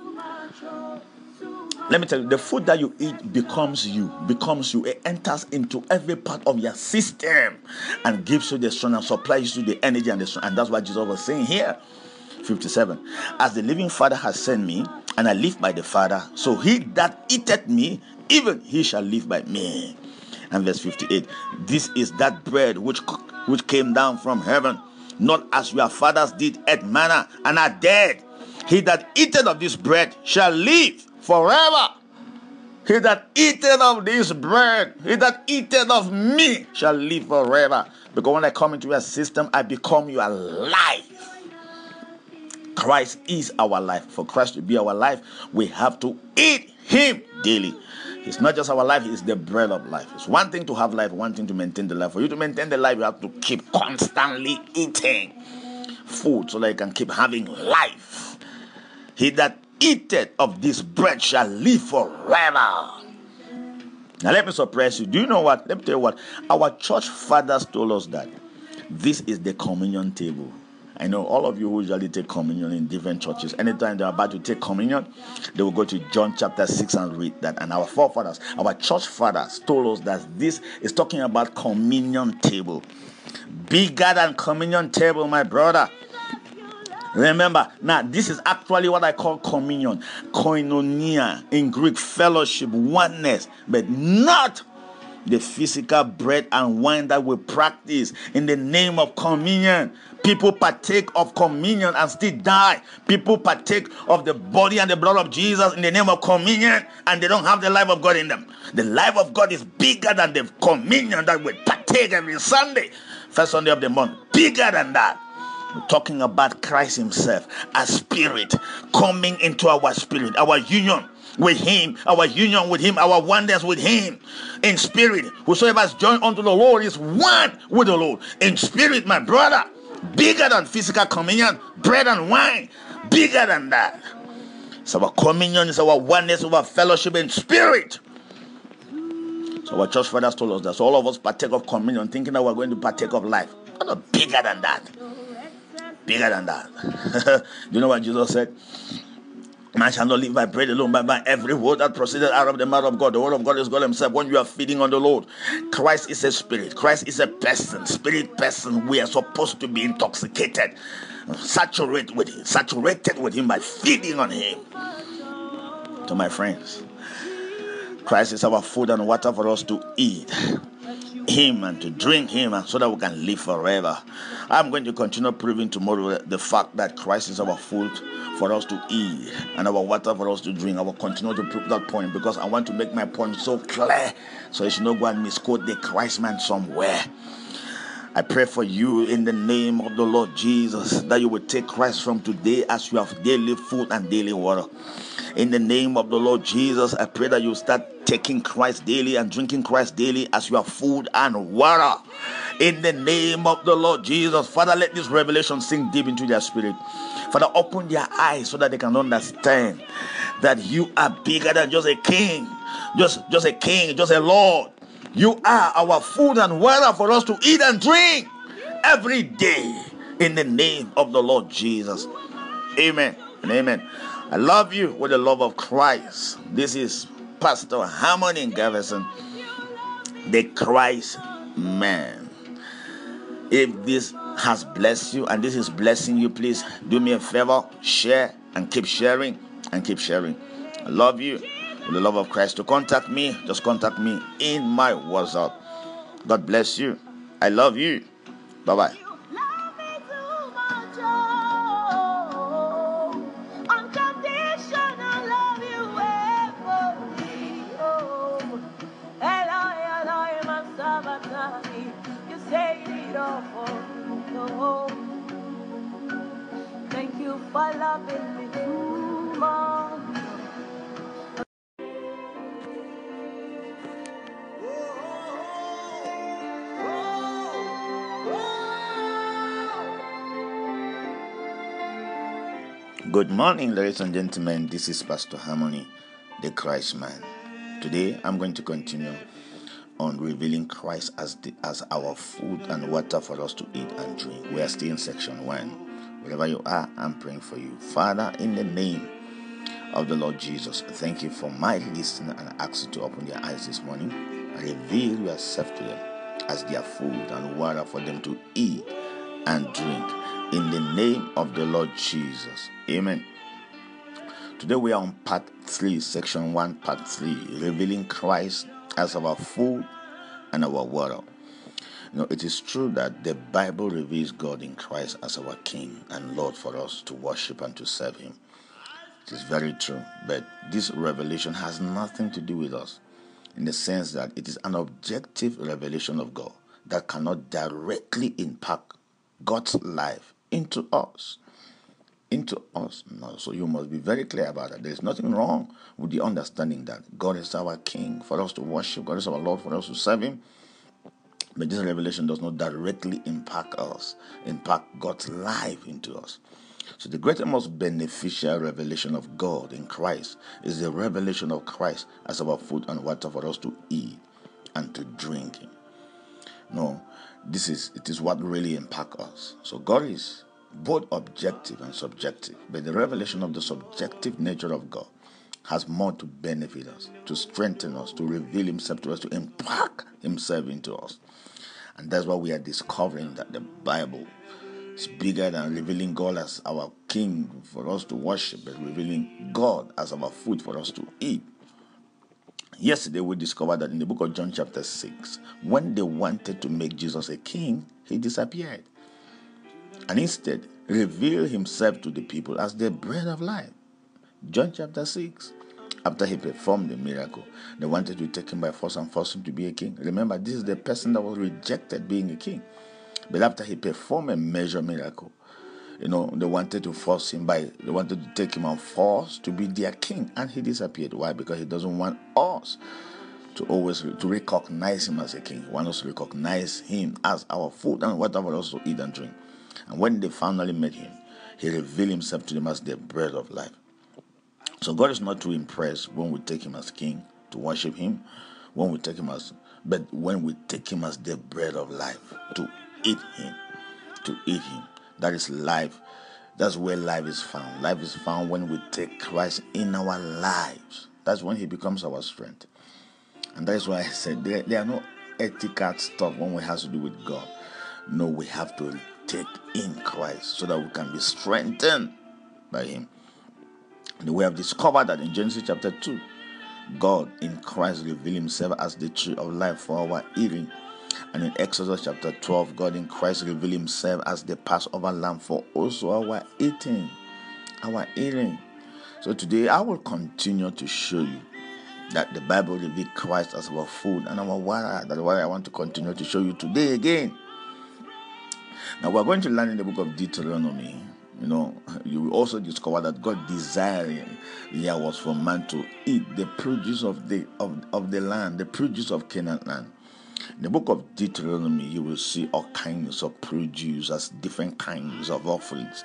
Let me tell you, the food that you eat becomes you, becomes you. It enters into every part of your system and gives you the strength and supplies you the energy and the strength. And that's what Jesus was saying here. 57. As the living Father has sent me, and I live by the Father, so he that eateth me, even he shall live by me. And verse 58. This is that bread which, which came down from heaven, not as your fathers did at manna and are dead. He that eateth of this bread shall live forever. He that eateth of this bread, he that eateth of me shall live forever. Because when I come into your system, I become your life. Christ is our life. For Christ to be our life, we have to eat Him daily. It's not just our life, it's the bread of life. It's one thing to have life, one thing to maintain the life. For you to maintain the life, you have to keep constantly eating food so that you can keep having life. He that eateth of this bread shall live forever. Now, let me surprise you. Do you know what? Let me tell you what. Our church fathers told us that this is the communion table. I know all of you who usually take communion in different churches. Anytime they're about to take communion, they will go to John chapter 6 and read that. And our forefathers, our church fathers, told us that this is talking about communion table. Bigger than communion table, my brother. Remember, now this is actually what I call communion, koinonia in Greek, fellowship, oneness, but not the physical bread and wine that we practice in the name of communion. People partake of communion and still die. People partake of the body and the blood of Jesus in the name of communion and they don't have the life of God in them. The life of God is bigger than the communion that we partake every Sunday, first Sunday of the month. Bigger than that. Talking about Christ Himself, a spirit coming into our spirit, our union with him, our union with him, our oneness with him in spirit. Whosoever has joined unto the Lord is one with the Lord in spirit, my brother bigger than physical communion, bread and wine, bigger than that. So our communion is our oneness, our fellowship in spirit. So our church fathers told us that. So all of us partake of communion, thinking that we're going to partake of life. Not bigger than that. Bigger than that. Do you know what Jesus said? Man shall not live by bread alone, but by every word that proceeded out of the mouth of God. The word of God is God Himself. When you are feeding on the Lord, Christ is a spirit. Christ is a person, spirit person. We are supposed to be intoxicated, saturated with Him, saturated with Him by feeding on Him. To my friends, Christ is our food and water for us to eat. Him and to drink Him, and so that we can live forever. I'm going to continue proving tomorrow the fact that Christ is our food for us to eat and our water for us to drink. I will continue to prove that point because I want to make my point so clear so you should not go and misquote the Christ man somewhere. I pray for you in the name of the Lord Jesus that you will take Christ from today as you have daily food and daily water. In the name of the Lord Jesus, I pray that you start taking Christ daily and drinking Christ daily as you have food and water. In the name of the Lord Jesus, Father, let this revelation sink deep into their spirit. Father, open their eyes so that they can understand that you are bigger than just a king, just, just a king, just a Lord. You are our food and water for us to eat and drink every day in the name of the Lord Jesus. Amen and amen. I love you with the love of Christ. This is Pastor Harmony Garrison, the Christ man. If this has blessed you and this is blessing you, please do me a favor, share and keep sharing and keep sharing. I love you the love of Christ. To contact me, just contact me in my WhatsApp God bless you. I love you. Bye bye. for loving me Good morning, ladies and gentlemen. This is Pastor Harmony, the Christ man. Today, I'm going to continue on revealing Christ as the, as our food and water for us to eat and drink. We are still in section one. Wherever you are, I'm praying for you. Father, in the name of the Lord Jesus, thank you for my listener and ask you to open their eyes this morning reveal yourself to them as their food and water for them to eat and drink. In the name of the Lord Jesus. Amen. Today we are on part 3, section 1, part 3, revealing Christ as our food and our water. You know, it is true that the Bible reveals God in Christ as our King and Lord for us to worship and to serve Him. It is very true, but this revelation has nothing to do with us in the sense that it is an objective revelation of God that cannot directly impact God's life into us. Into us. No, so you must be very clear about that. There's nothing wrong with the understanding that God is our King for us to worship, God is our Lord for us to serve Him, but this revelation does not directly impact us, impact God's life into us. So the greatest, most beneficial revelation of God in Christ is the revelation of Christ as our food and water for us to eat and to drink. No, this is it is what really impacts us. So God is both objective and subjective, but the revelation of the subjective nature of God has more to benefit us, to strengthen us, to reveal Himself to us, to impact Himself into us. And that's why we are discovering that the Bible is bigger than revealing God as our King for us to worship, but revealing God as our food for us to eat. Yesterday, we discovered that in the book of John, chapter 6, when they wanted to make Jesus a king, he disappeared. And instead, revealed himself to the people as the bread of life. John chapter 6 after he performed the miracle. They wanted to take him by force and force him to be a king. Remember, this is the person that was rejected being a king. But after he performed a major miracle, you know, they wanted to force him by, they wanted to take him on force to be their king. And he disappeared. Why? Because he doesn't want us to always to recognize him as a king. He wants us to recognize him as our food and whatever else to eat and drink. And when they finally met him, he revealed himself to them as the bread of life. So God is not too impressed when we take him as king to worship him, when we take him as but when we take him as the bread of life to eat him, to eat him. That is life. That's where life is found. Life is found when we take Christ in our lives. That's when he becomes our strength. And that is why I said there, there are no ethical stuff when we have to do with God. No, we have to take in Christ so that we can be strengthened by him. And we have discovered that in Genesis chapter 2, God in Christ revealed himself as the tree of life for our eating. And in Exodus chapter 12, God in Christ revealed himself as the Passover lamb for also our eating. Our eating. So today I will continue to show you that the Bible reveals Christ as our food and our water. That's why I want to continue to show you today again. Now we're going to learn in the book of Deuteronomy you know, you will also discover that God desired here was for man to eat the produce of the of, of the land, the produce of Canaan land. In the book of Deuteronomy, you will see all kinds of produce as different kinds of offerings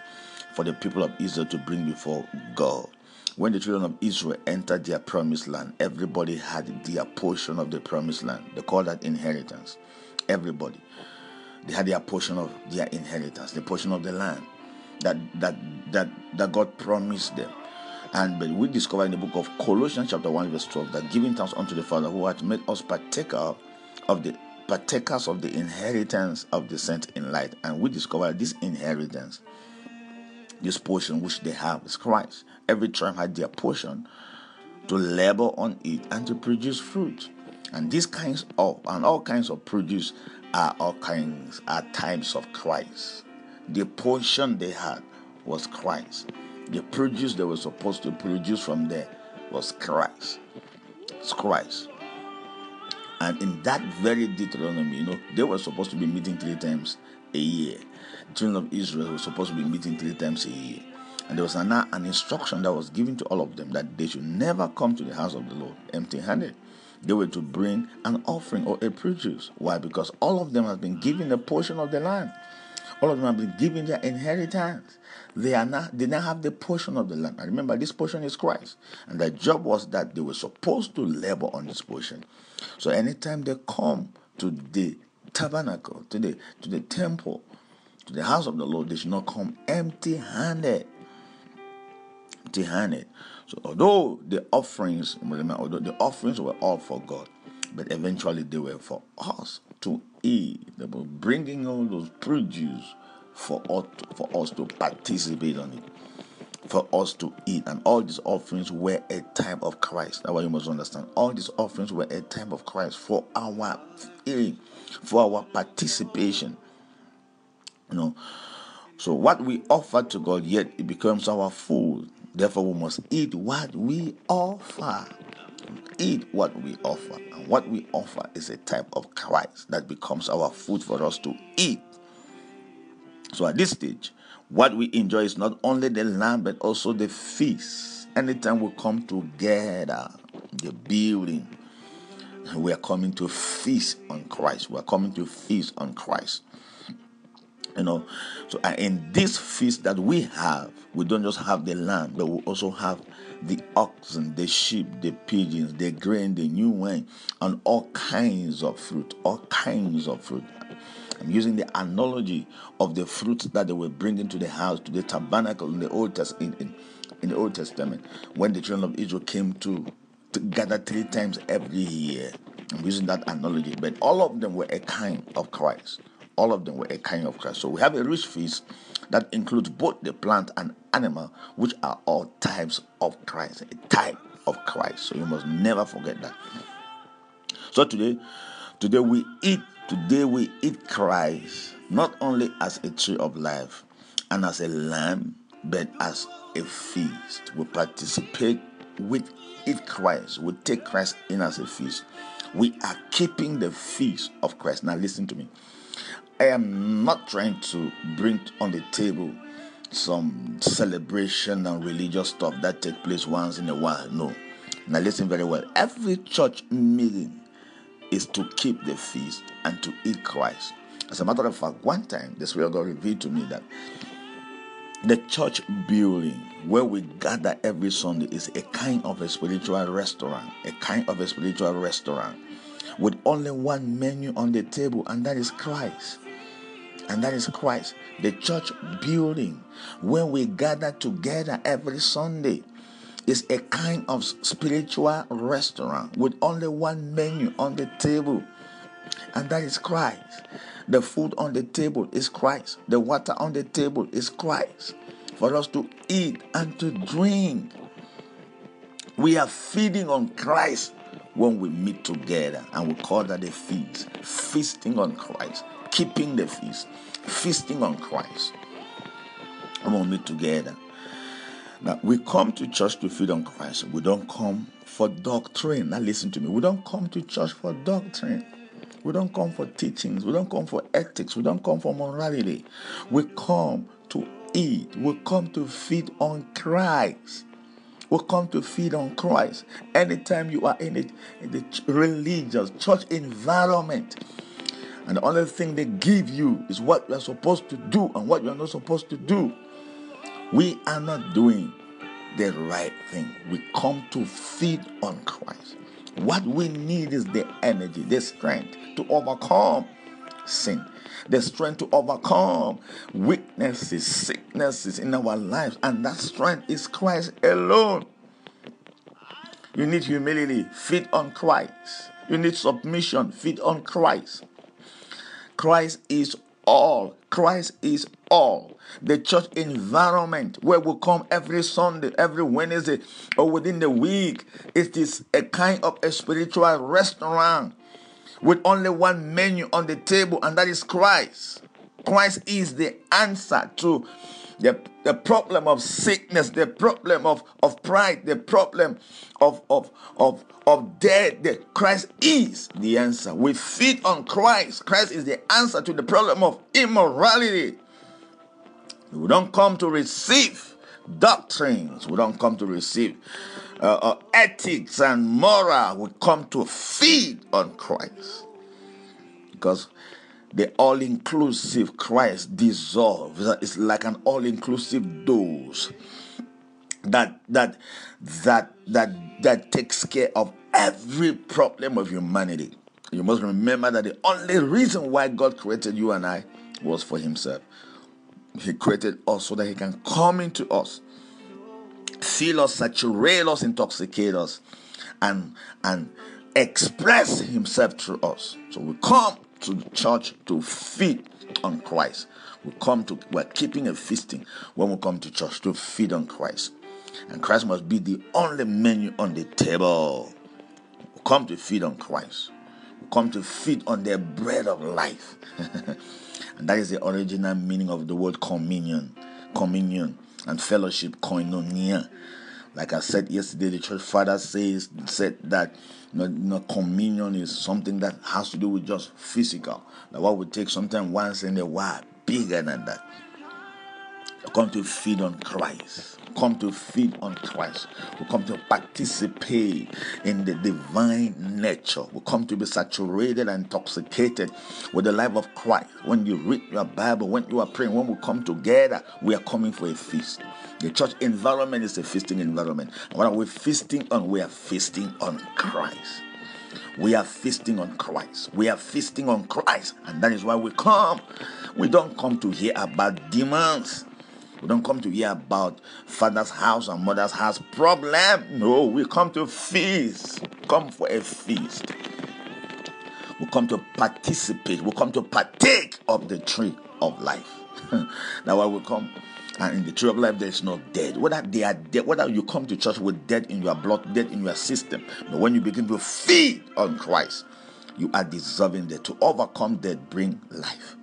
for the people of Israel to bring before God. When the children of Israel entered their promised land, everybody had their portion of the promised land. They call that inheritance. Everybody. They had their portion of their inheritance, the portion of the land that that that that God promised them. And but we discover in the book of Colossians chapter 1, verse 12, that giving thanks unto the Father who hath made us partaker of the partakers of the inheritance of the saints in light. And we discover this inheritance, this portion which they have is Christ. Every tribe had their portion to labor on it and to produce fruit. And these kinds of and all kinds of produce are all kinds are types of Christ. The portion they had was Christ. The produce they were supposed to produce from there was Christ. It's Christ. And in that very Deuteronomy, you know, they were supposed to be meeting three times a year. The children of Israel were supposed to be meeting three times a year. And there was an, an instruction that was given to all of them that they should never come to the house of the Lord empty handed. They were to bring an offering or a produce. Why? Because all of them have been given a portion of the land. All of them have been given their inheritance. They are not they now have the portion of the land. And remember, this portion is Christ. And the job was that they were supposed to labor on this portion. So anytime they come to the tabernacle, to the to the temple, to the house of the Lord, they should not come empty handed. Empty handed. So although the offerings, although the offerings were all for God, but eventually they were for us to eat. They were bringing all those produce for us, for us to participate on it, for us to eat. And all these offerings were a type of Christ. That's what you must understand. All these offerings were a type of Christ for our eating, for our participation. You know. So what we offer to God, yet it becomes our food. Therefore, we must eat what we offer. Eat what we offer. And what we offer is a type of Christ that becomes our food for us to eat. So at this stage, what we enjoy is not only the land but also the feast. Anytime we come together, the building, we are coming to feast on Christ. We are coming to feast on Christ. You know, so in this feast that we have, we don't just have the land, but we also have the oxen, the sheep, the pigeons, the grain, the new wine, and all kinds of fruit. All kinds of fruit. I'm using the analogy of the fruits that they were bringing to the house, to the tabernacle in the Old. In, in, in the Old Testament, when the children of Israel came to, to gather three times every year. I'm using that analogy, but all of them were a kind of Christ. All of them were a kind of Christ. So we have a rich feast that includes both the plant and animal, which are all types of Christ, a type of Christ. So you must never forget that. So today, today we eat Today we eat Christ not only as a tree of life and as a lamb, but as a feast. We participate with eat Christ. We take Christ in as a feast. We are keeping the feast of Christ. Now listen to me. I am not trying to bring on the table some celebration and religious stuff that take place once in a while. No. Now listen very well. Every church meeting is to keep the feast and to eat Christ. As a matter of fact, one time the Spirit of God revealed to me that the church building where we gather every Sunday is a kind of a spiritual restaurant, a kind of a spiritual restaurant with only one menu on the table, and that is Christ. And that is Christ. The church building where we gather together every Sunday is a kind of spiritual restaurant with only one menu on the table, and that is Christ. The food on the table is Christ, the water on the table is Christ for us to eat and to drink. We are feeding on Christ when we meet together, and we call that a feast. Feasting on Christ, keeping the feast, feasting on Christ. When we meet together. Now, we come to church to feed on Christ. We don't come for doctrine. Now, listen to me. We don't come to church for doctrine. We don't come for teachings. We don't come for ethics. We don't come for morality. We come to eat. We come to feed on Christ. We come to feed on Christ. Anytime you are in, it, in the religious church environment, and the only thing they give you is what you are supposed to do and what you are not supposed to do we are not doing the right thing. We come to feed on Christ. What we need is the energy, the strength to overcome sin, the strength to overcome weaknesses, sicknesses in our lives, and that strength is Christ alone. You need humility, feed on Christ. You need submission, feed on Christ. Christ is all. Christ is all. The church environment where we come every Sunday, every Wednesday, or within the week, it is a kind of a spiritual restaurant with only one menu on the table, and that is Christ. Christ is the answer to the, the problem of sickness, the problem of, of pride, the problem of, of, of, of death. The Christ is the answer. We feed on Christ. Christ is the answer to the problem of immorality. We don't come to receive doctrines. We don't come to receive uh, uh, ethics and moral. We come to feed on Christ. Because the all-inclusive Christ dissolves. It's like an all-inclusive dose that that that that that takes care of every problem of humanity. You must remember that the only reason why God created you and I was for Himself. He created us so that He can come into us, fill us, saturate us, intoxicate us, and and express Himself through us. So we come to church to feed on Christ. We come to we're keeping a feasting when we come to church to feed on Christ. And Christ must be the only menu on the table. We come to feed on Christ. We come to feed on the bread of life. and that is the original meaning of the word communion. Communion and fellowship, koinonia. Like I said yesterday, the church father says said that you know, communion is something that has to do with just physical. Like what we take sometimes once in a while, bigger than that. Come to feed on Christ. Come to feed on Christ. We come to participate in the divine nature. We come to be saturated and intoxicated with the life of Christ. When you read your Bible, when you are praying, when we come together, we are coming for a feast. The church environment is a feasting environment. what are we feasting on? We are feasting on Christ. We are feasting on Christ. We are feasting on Christ. And that is why we come. We don't come to hear about demons. We don't come to hear about father's house and mother's house problem. No, we come to feast. Come for a feast. We come to participate. We come to partake of the tree of life. That's why we come. And in the tree of life, there is no dead. Whether they are dead, whether you come to church with dead in your blood, dead in your system, but when you begin to feed on Christ, you are deserving that To overcome death, bring life.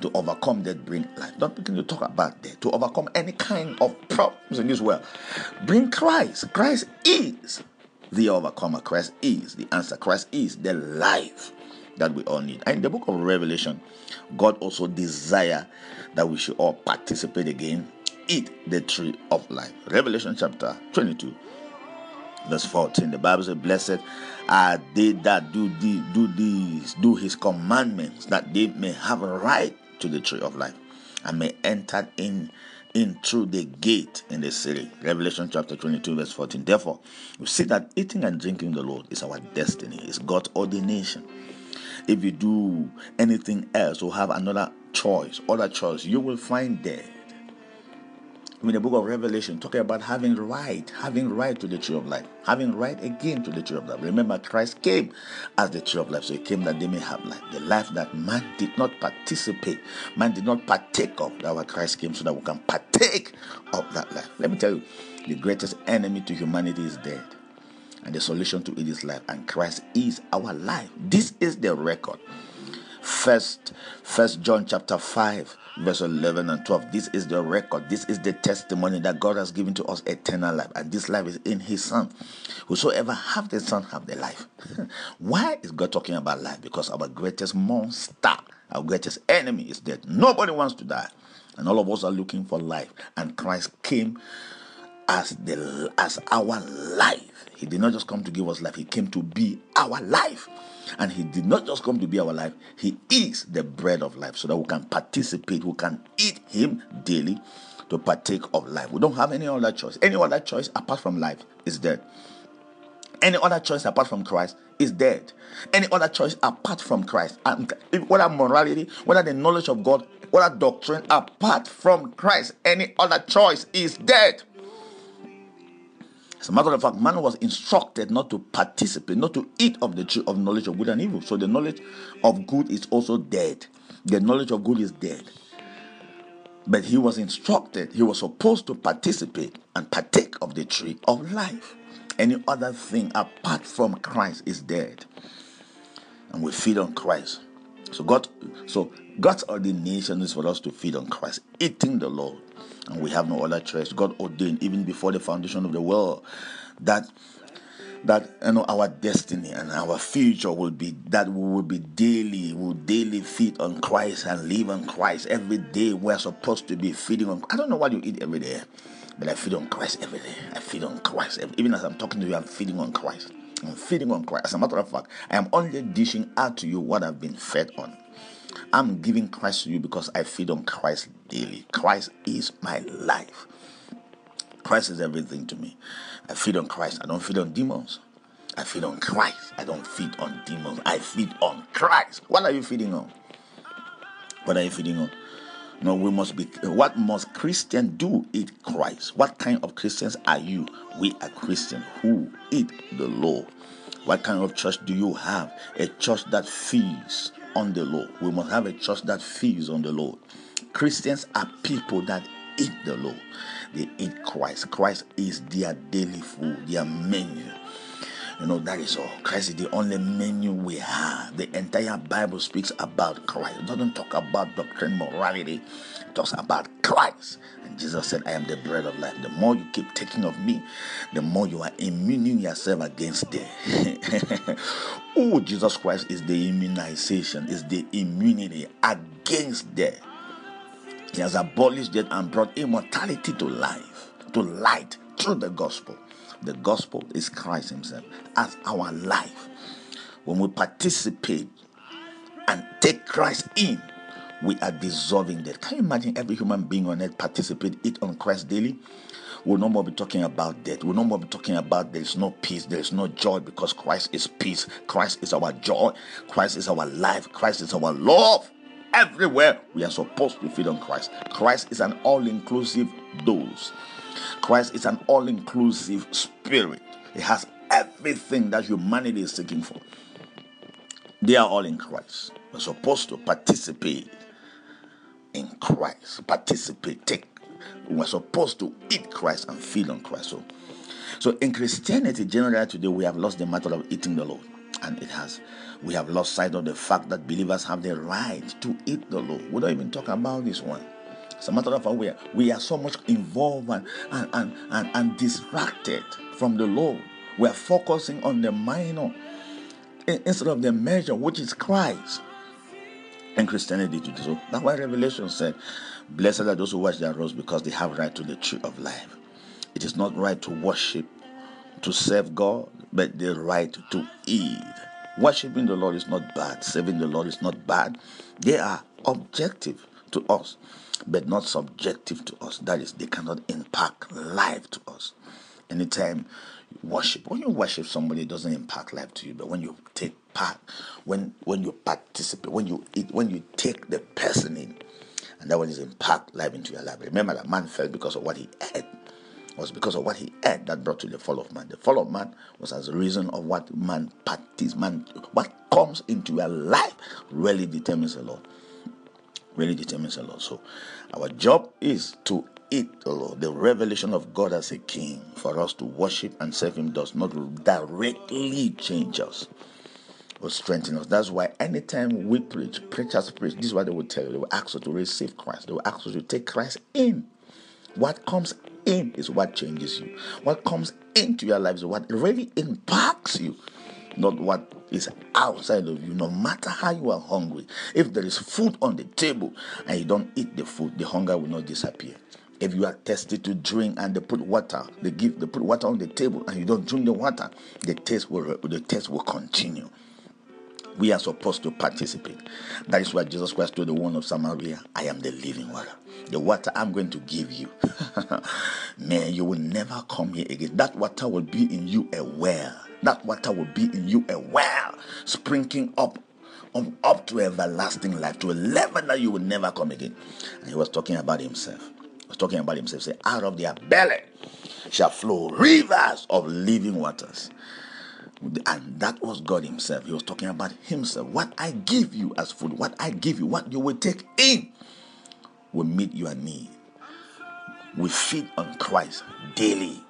To overcome death, bring life. Don't begin to talk about death. To overcome any kind of problems in this world, bring Christ. Christ is the overcomer. Christ is the answer. Christ is the life that we all need. And in the book of Revelation, God also desire that we should all participate again, eat the tree of life. Revelation chapter 22, verse 14. The Bible says, Blessed are they that do the, do these, do his commandments, that they may have a right to the tree of life and may enter in in through the gate in the city. Revelation chapter 22, verse 14. Therefore, we see that eating and drinking the Lord is our destiny, it's God's ordination. If you do anything else or have another choice, other choice, you will find dead. In the book of Revelation, talking about having right, having right to the tree of life, having right again to the tree of life. Remember, Christ came as the tree of life, so he came that they may have life. The life that man did not participate, man did not partake of. That why Christ came so that we can partake of that life. Let me tell you, the greatest enemy to humanity is death and the solution to it is life and christ is our life this is the record first first john chapter 5 verse 11 and 12 this is the record. This is the testimony that god has given to us eternal life. And this life is in his son. Whosoever have the son have the life. Why is god talking about life? Because our greatest monster our greatest enemy is death. Nobody wants to die. And all of us are looking for life. And christ came as the as our life. He did not just come to give us life. He came to be our life and he did not just come to be our life, he is the bread of life so that we can participate, we can eat him daily to partake of life. We don't have any other choice. Any other choice apart from life is dead. Any other choice apart from Christ is dead. Any other choice apart from Christ, and whether morality, whether the knowledge of God, whether doctrine apart from Christ, any other choice is dead. As a matter of fact, man was instructed not to participate, not to eat of the tree of knowledge of good and evil. So the knowledge of good is also dead. The knowledge of good is dead. But he was instructed, he was supposed to participate and partake of the tree of life. Any other thing apart from Christ is dead. And we feed on Christ. So God so God's ordination is for us to feed on Christ, eating the Lord. And we have no other choice. God ordained even before the foundation of the world that that you know our destiny and our future will be that we will be daily will daily feed on Christ and live on Christ every day we're supposed to be feeding on I don't know what you eat every day but I feed on Christ every day I feed on Christ even as I'm talking to you I'm feeding on Christ I'm feeding on Christ as a matter of fact I am only dishing out to you what I've been fed on I'm giving Christ to you because I feed on Christ daily Christ is my life Christ is everything to me. I feed on Christ. I don't feed on demons. I feed on Christ. I don't feed on demons. I feed on Christ. What are you feeding on? What are you feeding on? No, we must be. What must Christian do? Eat Christ. What kind of Christians are you? We are Christians who eat the law. What kind of church do you have? A church that feeds on the law. We must have a church that feeds on the Lord. Christians are people that eat the law. They eat Christ. Christ is their daily food, their menu. You know, that is all. Christ is the only menu we have. The entire Bible speaks about Christ. It doesn't talk about doctrine, morality. It talks about Christ. And Jesus said, I am the bread of life. The more you keep taking of me, the more you are immuning yourself against death. oh, Jesus Christ is the immunization, is the immunity against death. He has abolished death and brought immortality to life, to light through the gospel. The gospel is Christ Himself as our life. When we participate and take Christ in, we are dissolving death. Can you imagine every human being on earth participate it on Christ daily? We'll no more be talking about death. We'll no more be talking about there is no peace, there is no joy because Christ is peace. Christ is our joy. Christ is our life. Christ is our love. Everywhere we are supposed to feed on Christ. Christ is an all inclusive dose. Christ is an all inclusive spirit. It has everything that humanity is seeking for. They are all in Christ. We're supposed to participate in Christ. Participate, take. We're supposed to eat Christ and feed on Christ. So, so in Christianity, generally today, we have lost the matter of eating the Lord and it has we have lost sight of the fact that believers have the right to eat the Lord. We don't even talk about this one. As a matter of fact, we are, we are so much involved and, and, and, and, and distracted from the Lord. We are focusing on the minor instead of the major, which is Christ. And Christianity today. So that's why Revelation said, Blessed are those who watch their roads because they have right to the tree of life. It is not right to worship, to serve God, but the right to eat. Worshipping the Lord is not bad, serving the Lord is not bad. They are objective to us, but not subjective to us. That is, they cannot impact life to us. Anytime you worship, when you worship somebody, it doesn't impact life to you, but when you take part, when when you participate, when you when you take the person in, and that one is impact life into your life. Remember that man fell because of what he ate was because of what he ate that brought to the fall of man. The fall of man was as a reason of what man practices, man, what comes into your life really determines a lot. Really determines a lot. So our job is to eat the Lord. The revelation of God as a king for us to worship and serve him does not directly change us or strengthen us. That's why anytime we preach, preachers preach, this is what they will tell you. They will ask us to receive Christ. They will ask us to take Christ in. What comes in is what changes you. What comes into your life is what really impacts you, not what is outside of you. No matter how you are hungry, if there is food on the table and you don't eat the food, the hunger will not disappear. If you are thirsty to drink and they put water, they give they put water on the table and you don't drink the water, the taste will the taste will continue we are supposed to participate. That is why Jesus Christ told the woman of Samaria, I am the living water. The water I'm going to give you, man, you will never come here again. That water will be in you a well. That water will be in you a well, sprinkling up um, up to everlasting life, to a level that you will never come again. And he was talking about himself. He was talking about himself. Say, out of their belly shall flow rivers of living waters. And that was God Himself. He was talking about Himself. What I give you as food, what I give you, what you will take in, will meet your need. We feed on Christ daily.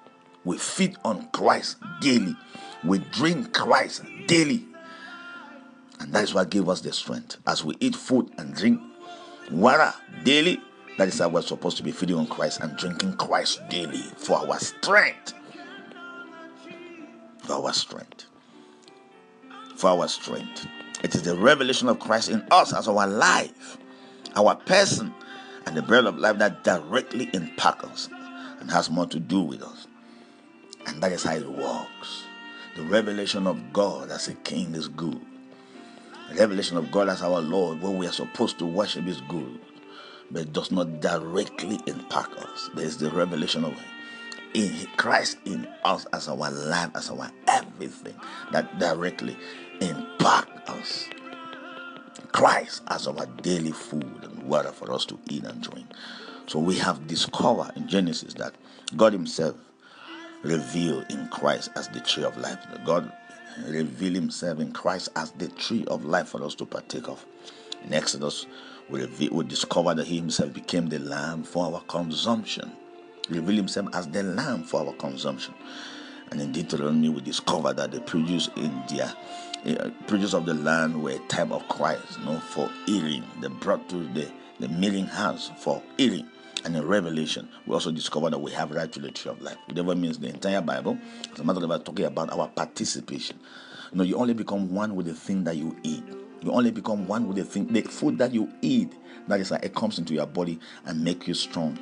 We feed on Christ daily. We drink Christ daily. And that is what gives us the strength. As we eat food and drink water daily, that is how we're supposed to be feeding on Christ and drinking Christ daily for our strength. For our strength. For our strength. It is the revelation of Christ in us as our life, our person, and the bread of life that directly impacts us and has more to do with us. And that is how it works. The revelation of God as a king is good. The revelation of God as our Lord, when we are supposed to worship, is good, but it does not directly impact us. There is the revelation of in Christ in us as our life, as our everything that directly impact us. Christ as our daily food and water for us to eat and drink. So we have discovered in Genesis that God Himself revealed in Christ as the tree of life. God revealed Himself in Christ as the tree of life for us to partake of. In Exodus, we, reveal, we discover that He Himself became the lamb for our consumption. He revealed Himself as the lamb for our consumption. And in Deuteronomy, we discover that the produce in their uh, produce of the land were a type of Christ, you know, for eating. They brought to the, the milling house for eating. And in Revelation, we also discover that we have right to the tree of life. Whatever means the entire Bible. As a matter of talking about our participation. You know, you only become one with the thing that you eat. You only become one with the thing, the food that you eat. That is like it comes into your body and make you strong.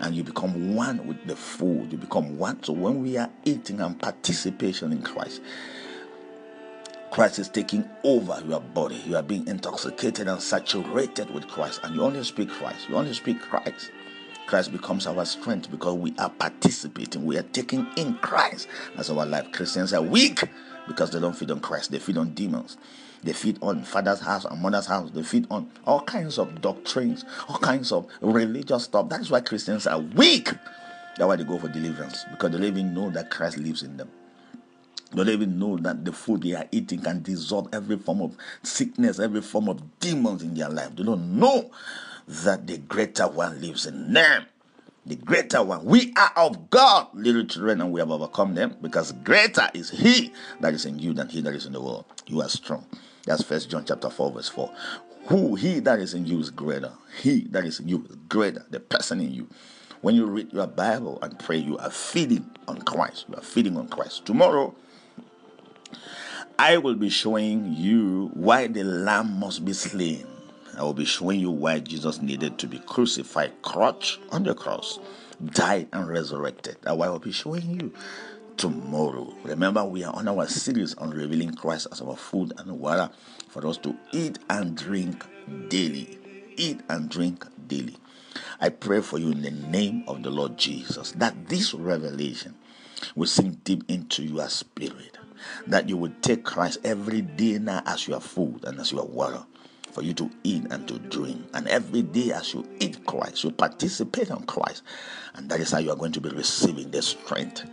And you become one with the food. You become one. So when we are eating and participation in Christ, Christ is taking over your body. You are being intoxicated and saturated with Christ. And you only speak Christ. You only speak Christ. Christ becomes our strength because we are participating. We are taking in Christ as our life. Christians are weak because they don't feed on Christ. They feed on demons. They feed on father's house and mother's house. They feed on all kinds of doctrines, all kinds of religious stuff. That is why Christians are weak. That's why they go for deliverance because they don't even know that Christ lives in them. They don't even know that the food they are eating can dissolve every form of sickness, every form of demons in their life. They don't know that the greater one lives in them. The greater one. We are of God, little children, and we have overcome them because greater is He that is in you than He that is in the world. You are strong. That's First John chapter 4, verse 4. Who he that is in you is greater. He that is in you is greater. The person in you. When you read your Bible and pray, you are feeding on Christ. You are feeding on Christ. Tomorrow, I will be showing you why the lamb must be slain. I will be showing you why Jesus needed to be crucified, crutch on the cross, died and resurrected. That's why I will be showing you tomorrow. Remember, we are on our series on revealing Christ as our food and water for us to eat and drink daily. Eat and drink daily. I pray for you in the name of the Lord Jesus that this revelation will sink deep into your spirit that you would take Christ every day now as your food and as your water for you to eat and to drink. And every day as you eat Christ, you participate on Christ. And that is how you are going to be receiving the strength.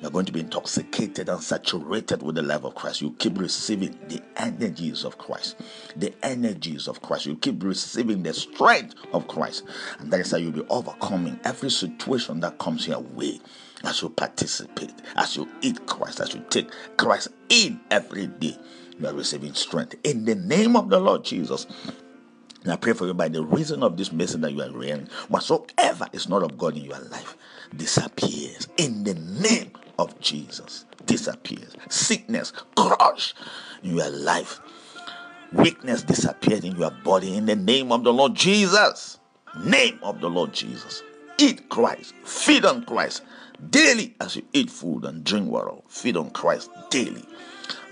You're going to be intoxicated and saturated with the love of Christ. You keep receiving the energies of Christ. The energies of Christ. You keep receiving the strength of Christ. And that is how you'll be overcoming every situation that comes your way as you participate, as you eat Christ, as you take Christ in every day, you are receiving strength. In the name of the Lord Jesus. And I pray for you by the reason of this message that you are hearing, whatsoever is not of God in your life disappears. In the name of Jesus, disappears. Sickness crush in your life. Weakness disappears in your body in the name of the Lord Jesus. Name of the Lord Jesus. Eat Christ. Feed on Christ daily as you eat food and drink water. Feed on Christ daily.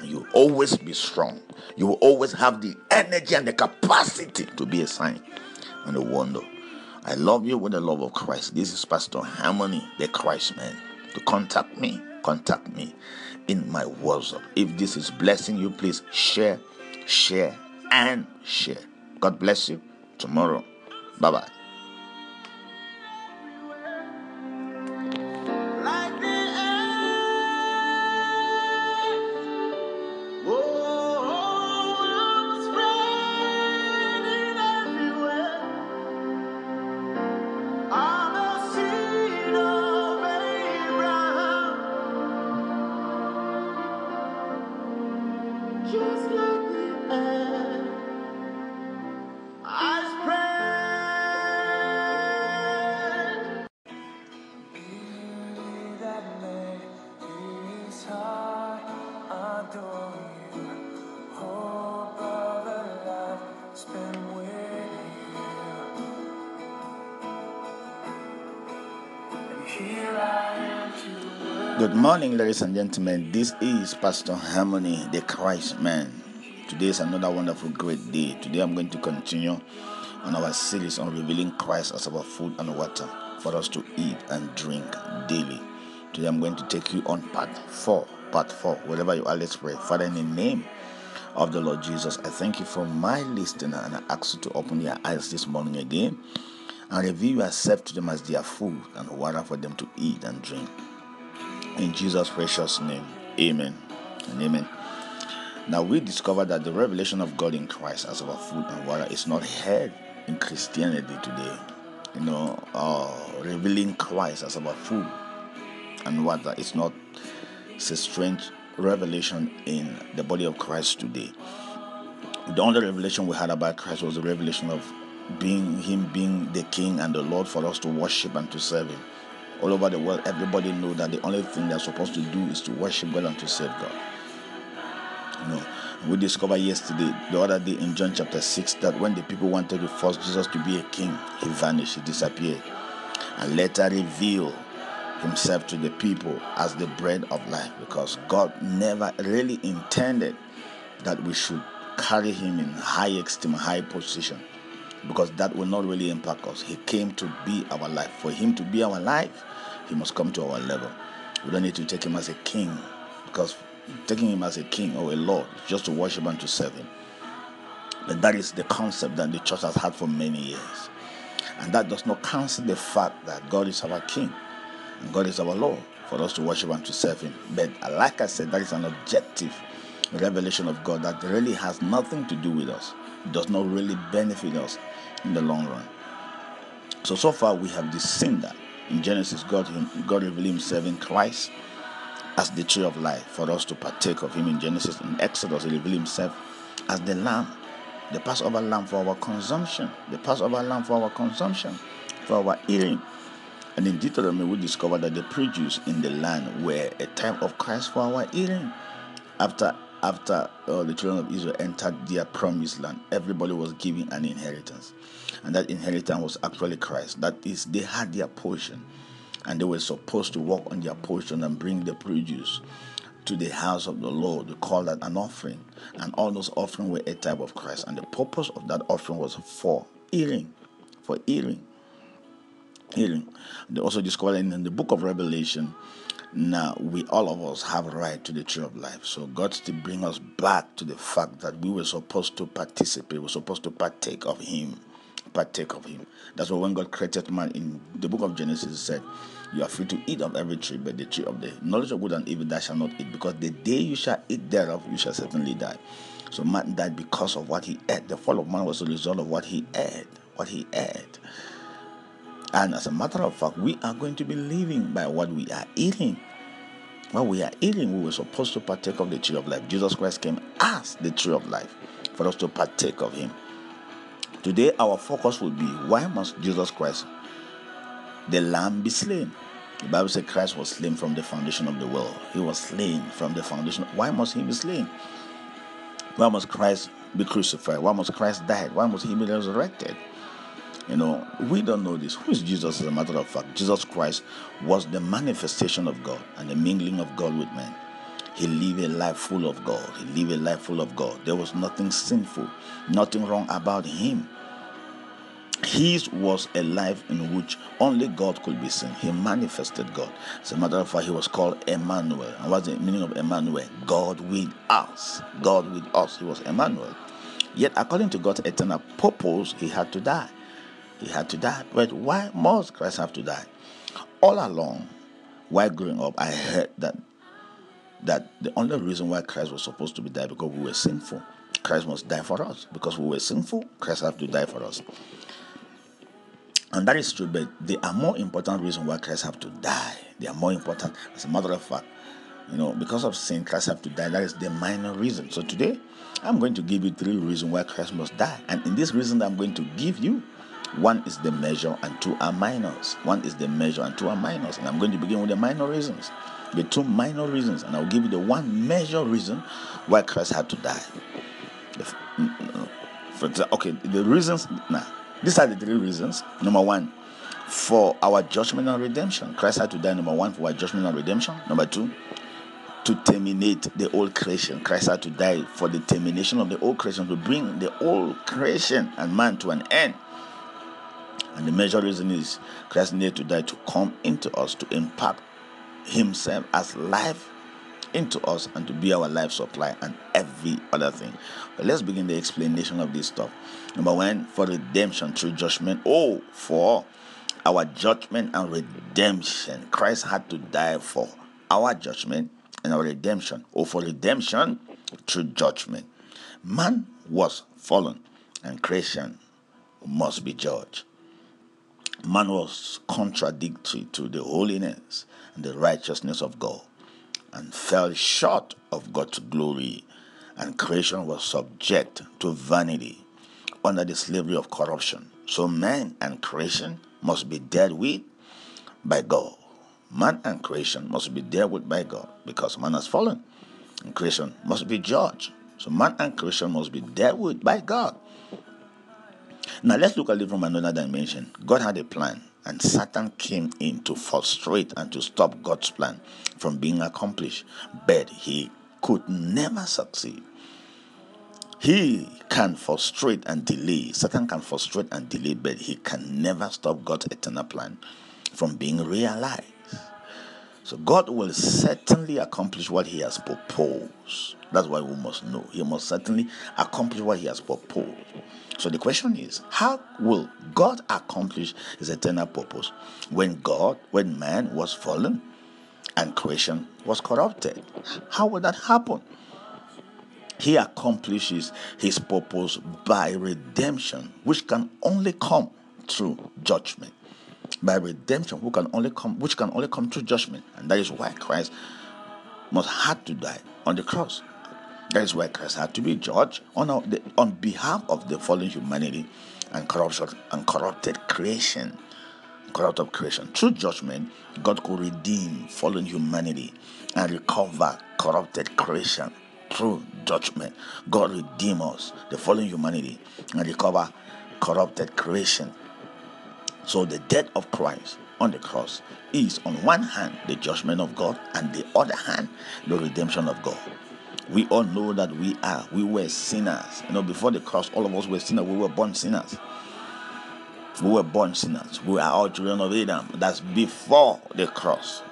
And you'll always be strong. You will always have the energy and the capacity to be a sign and a wonder. I love you with the love of Christ. This is Pastor Harmony, the Christman. To contact me, contact me in my WhatsApp. If this is blessing you, please share, share, and share. God bless you. Tomorrow. Bye bye. Morning, ladies and gentlemen. This is Pastor Harmony, the Christman. Today is another wonderful, great day. Today I'm going to continue on our series on revealing Christ as our food and water for us to eat and drink daily. Today I'm going to take you on part four. Part four. Wherever you are, let's pray. Father, in the name of the Lord Jesus, I thank you for my listener and I ask you to open your eyes this morning again and reveal yourself to them as their food and water for them to eat and drink. In Jesus' precious name, amen and amen. Now, we discover that the revelation of God in Christ as our food and water is not heard in Christianity today. You know, uh, revealing Christ as our food and water is not it's a strange revelation in the body of Christ today. The only revelation we had about Christ was the revelation of being Him being the King and the Lord for us to worship and to serve Him all over the world, everybody know that the only thing they're supposed to do is to worship God and to serve God. You know, we discovered yesterday, the other day in John chapter 6, that when the people wanted to force Jesus to be a king, he vanished, he disappeared, and later revealed himself to the people as the bread of life because God never really intended that we should carry him in high esteem, high position because that will not really impact us. He came to be our life. For him to be our life, he must come to our level. We don't need to take him as a king because taking him as a king or a lord is just to worship and to serve him. But that is the concept that the church has had for many years. And that does not cancel the fact that God is our king and God is our Lord for us to worship and to serve him. But like I said, that is an objective revelation of God that really has nothing to do with us. It does not really benefit us in the long run. So so far we have seen that in Genesis, God God revealed Himself in Christ as the tree of life for us to partake of Him in Genesis. In Exodus, He revealed Himself as the Lamb, the Passover Lamb for our consumption, the Passover Lamb for our consumption, for our eating. And in Deuteronomy, we discover that the produce in the land were a type of Christ for our eating. After after uh, the children of Israel entered their promised land, everybody was given an inheritance. And that inheritance was actually Christ. That is, they had their portion. And they were supposed to work on their portion and bring the produce to the house of the Lord. They call that an offering. And all those offerings were a type of Christ. And the purpose of that offering was for healing. For healing. Healing. They also discovered in the book of Revelation now, we all of us have right to the tree of life. So God still bring us back to the fact that we were supposed to participate, we were supposed to partake of Him. Partake of Him. That's why when God created man in the book of Genesis, said, You are free to eat of every tree, but the tree of the knowledge of good and evil thou shalt not eat, because the day you shall eat thereof, you shall certainly die. So man died because of what he ate. The fall of man was a result of what he ate. What he ate. And as a matter of fact, we are going to be living by what we are eating. What we are eating, we were supposed to partake of the tree of life. Jesus Christ came as the tree of life for us to partake of Him. Today, our focus will be why must Jesus Christ, the Lamb, be slain? The Bible says Christ was slain from the foundation of the world. He was slain from the foundation. Why must He be slain? Why must Christ be crucified? Why must Christ die? Why must He be resurrected? You know, we don't know this. Who is Jesus as a matter of fact? Jesus Christ was the manifestation of God and the mingling of God with men. He lived a life full of God. He lived a life full of God. There was nothing sinful, nothing wrong about him. His was a life in which only God could be seen. He manifested God. As a matter of fact, he was called Emmanuel. And what's the meaning of Emmanuel? God with us. God with us. He was Emmanuel. Yet, according to God's eternal purpose, he had to die. He had to die. But why must Christ have to die? All along, while growing up, I heard that that the only reason why Christ was supposed to be died because we were sinful. Christ must die for us. Because we were sinful, Christ have to die for us. And that is true, but there are more important reasons why Christ have to die. They are more important. As a matter of fact, you know, because of sin, Christ have to die. That is the minor reason. So today, I'm going to give you three reasons why Christ must die. And in this reason I'm going to give you, one is the measure and two are minors. One is the measure and two are minors. And I'm going to begin with the minor reasons. The two minor reasons, and I'll give you the one major reason why Christ had to die. Mm, mm, mm. For, okay, the reasons now. These are the three reasons. Number one, for our judgment and redemption. Christ had to die, number one, for our judgment and redemption. Number two, to terminate the old creation. Christ had to die for the termination of the old creation, to bring the old creation and man to an end. And the major reason is Christ needed to die to come into us to impact Himself as life into us and to be our life supply and every other thing. But let's begin the explanation of this stuff. Number one, for redemption through judgment. Oh, for our judgment and redemption. Christ had to die for our judgment and our redemption. Oh, for redemption through judgment. Man was fallen and creation must be judged. Man was contradictory to the holiness and the righteousness of God and fell short of God's glory, and creation was subject to vanity under the slavery of corruption. So man and creation must be dealt with by God. Man and creation must be dealt with by God because man has fallen. And creation must be judged. So man and creation must be dealt with by God. Now let's look at it from another dimension. God had a plan, and Satan came in to frustrate and to stop God's plan from being accomplished. But he could never succeed. He can frustrate and delay. Satan can frustrate and delay, but he can never stop God's eternal plan from being realized. So God will certainly accomplish what He has proposed. That's why we must know. He must certainly accomplish what He has proposed. So the question is, how will God accomplish His eternal purpose when God, when man was fallen and creation was corrupted? How will that happen? He accomplishes His purpose by redemption, which can only come through judgment by redemption who can only come which can only come through judgment and that is why christ must had to die on the cross that is why christ had to be judged on, the, on behalf of the fallen humanity and corruption and corrupted creation corrupted creation. Through judgment god could redeem fallen humanity and recover corrupted creation through judgment. God redeem us the fallen humanity and recover corrupted creation. So the death of Christ on the cross is, on one hand, the judgment of God, and the other hand, the redemption of God. We all know that we are, we were sinners. You know, before the cross, all of us were sinners. We were born sinners. We were born sinners. We are all children of Adam. That's before the cross.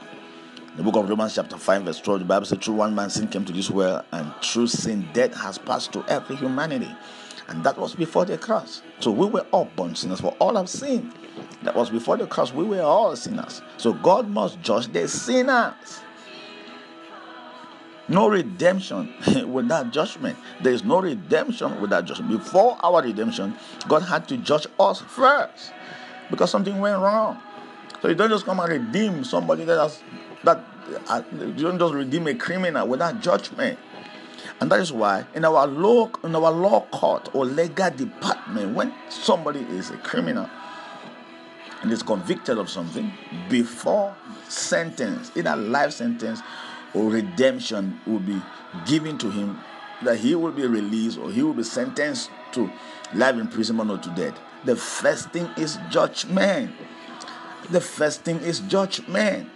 The book of Romans, chapter 5, verse 12, the Bible says, Through one man sin came to this world, and through sin death has passed to every humanity. And that was before the cross. So we were all born sinners, for all have sinned. That was before the cross. We were all sinners. So God must judge the sinners. No redemption without judgment. There is no redemption without judgment. Before our redemption, God had to judge us first because something went wrong. So you don't just come and redeem somebody that has that uh, you don't just redeem a criminal without judgment. And that is why in our law in our law court or legal department, when somebody is a criminal, and is convicted of something before sentence, either life sentence redemption will be given to him, that he will be released or he will be sentenced to life imprisonment or to death. The first thing is judgment. The first thing is judgment.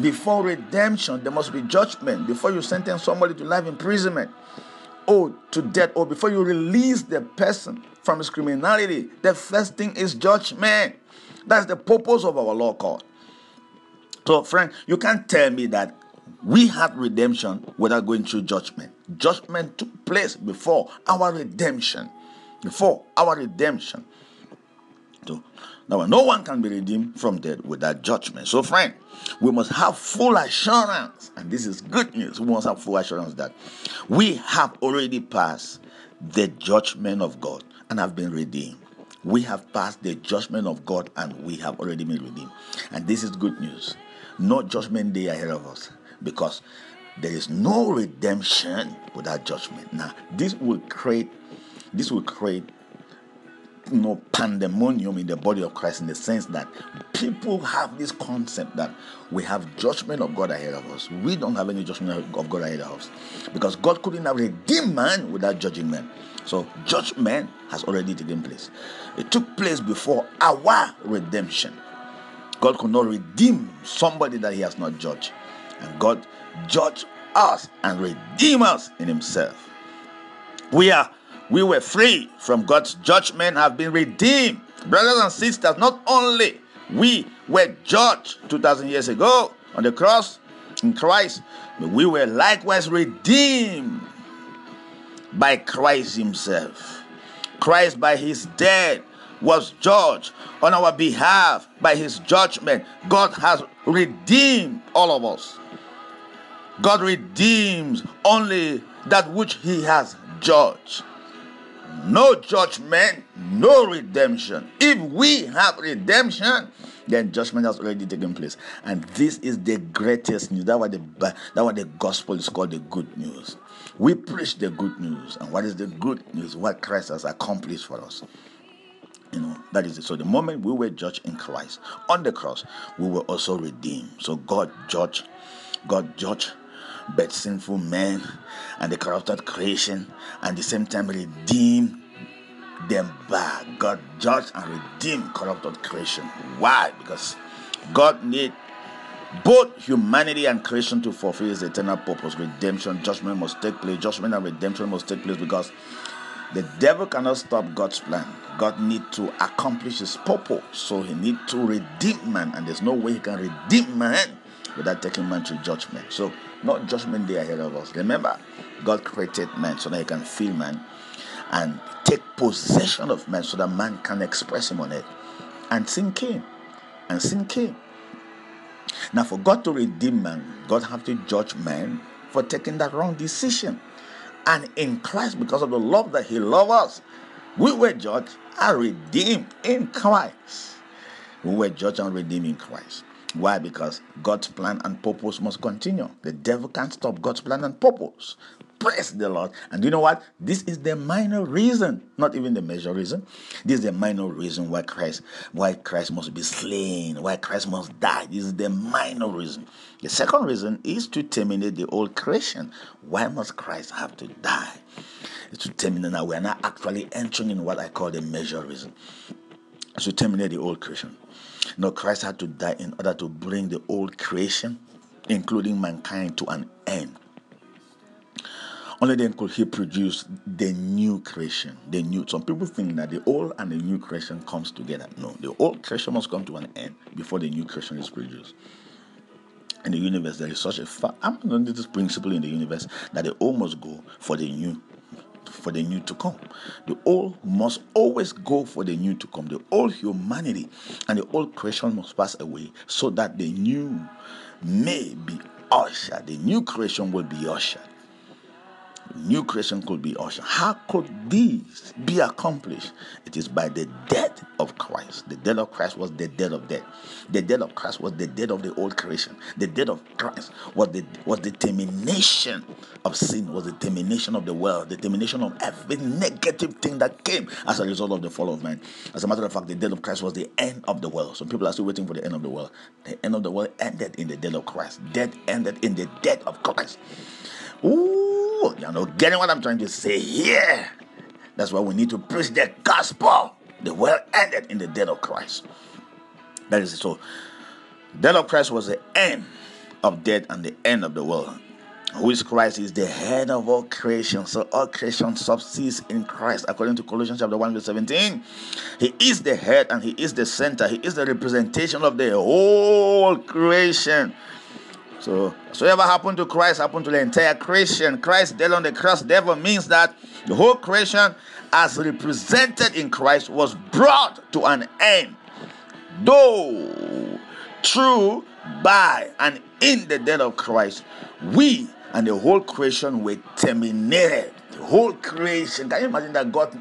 Before redemption, there must be judgment. Before you sentence somebody to life imprisonment or to death, or before you release the person from his criminality, the first thing is judgment. That's the purpose of our law court. So, friend, you can't tell me that we had redemption without going through judgment. Judgment took place before our redemption. Before our redemption. So, now, no one can be redeemed from death without judgment. So, friend, we must have full assurance, and this is good news. We must have full assurance that we have already passed the judgment of God and have been redeemed we have passed the judgment of God and we have already been redeemed. And this is good news. No judgment day ahead of us because there is no redemption without judgment. Now, this will create this will create you know pandemonium in the body of Christ in the sense that people have this concept that we have judgment of God ahead of us. We don't have any judgment of God ahead of us because God couldn't have redeemed man without judging man. So judgment has already taken place. It took place before our redemption. God could not redeem somebody that he has not judged. And God judged us and redeem us in himself. We are we were free from God's judgment, have been redeemed. Brothers and sisters, not only we were judged 2000 years ago on the cross in Christ, but we were likewise redeemed by Christ himself. Christ by his death was judged on our behalf by his judgment. God has redeemed all of us. God redeems only that which he has judged. No judgment, no redemption. If we have redemption, then judgment has already taken place. And this is the greatest news. That's why the, that what the gospel is called the good news. We preach the good news. And what is the good news? What Christ has accomplished for us. You know, that is it. So the moment we were judged in Christ on the cross, we were also redeemed. So God judged, God judged but sinful men and the corrupted creation, and the same time redeem them back. God judged and redeemed corrupted creation. Why? Because God need both humanity and creation to fulfill his eternal purpose. Redemption, judgment must take place. Judgment and redemption must take place because the devil cannot stop God's plan. God need to accomplish his purpose. So he need to redeem man. And there's no way he can redeem man without taking man to judgment. So not judgment day ahead of us. Remember, God created man so that he can feel man and take possession of man so that man can express him on it. And sin came. And sin came. Now, for God to redeem man, God have to judge man for taking that wrong decision. And in Christ, because of the love that He loved us, we were judged and redeemed in Christ. We were judged and redeemed in Christ. Why? Because God's plan and purpose must continue. The devil can't stop God's plan and purpose. Praise the Lord. And you know what? This is the minor reason, not even the major reason. This is the minor reason why Christ, why Christ must be slain, why Christ must die. This is the minor reason. The second reason is to terminate the old creation. Why must Christ have to die? It's to terminate now. We are not actually entering in what I call the major reason. To terminate the old creation. No, Christ had to die in order to bring the old creation, including mankind, to an end. Only then could he produce the new creation. The new. Some people think that the old and the new creation comes together. No, the old creation must come to an end before the new creation is produced. In the universe, there is such a fact. I'm not this principle in the universe that the old must go for the new for the new to come. The old must always go for the new to come. The old humanity and the old creation must pass away so that the new may be ushered. The new creation will be ushered new creation could be ushered. How could this be accomplished? It is by the death of Christ. The death of Christ was the death of death. The death of Christ was the death of the old creation. The death of Christ was the was the termination of sin, was the termination of the world, the termination of every negative thing that came as a result of the fall of man. As a matter of fact, the death of Christ was the end of the world. Some people are still waiting for the end of the world. The end of the world ended in the death of Christ. Death ended in the death of Christ. Ooh, you're not getting what I'm trying to say here. That's why we need to preach the gospel. The world ended in the death of Christ. That is. So, death of Christ was the end of death and the end of the world. Who is Christ is the head of all creation. So all creation subsists in Christ. According to Colossians chapter 1, verse 17. He is the head and he is the center. He is the representation of the whole creation. So, whatever happened to Christ happened to the entire creation. Christ dead on the cross, therefore means that the whole creation, as represented in Christ, was brought to an end. Though through, by, and in the death of Christ, we and the whole creation were terminated. The whole creation. Can you imagine that God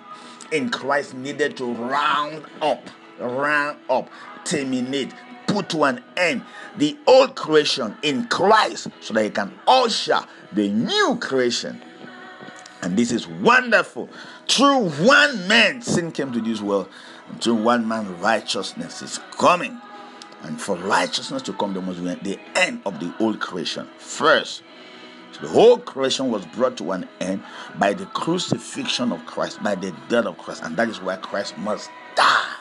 in Christ needed to round up, round up, terminate, put to an end the old creation in Christ so that he can usher the new creation. And this is wonderful. Through one man, sin came to this world, and through one man, righteousness is coming. And for righteousness to come, there must be the end of the old creation. First, so the whole creation was brought to an end by the crucifixion of Christ, by the death of Christ, and that is why Christ must die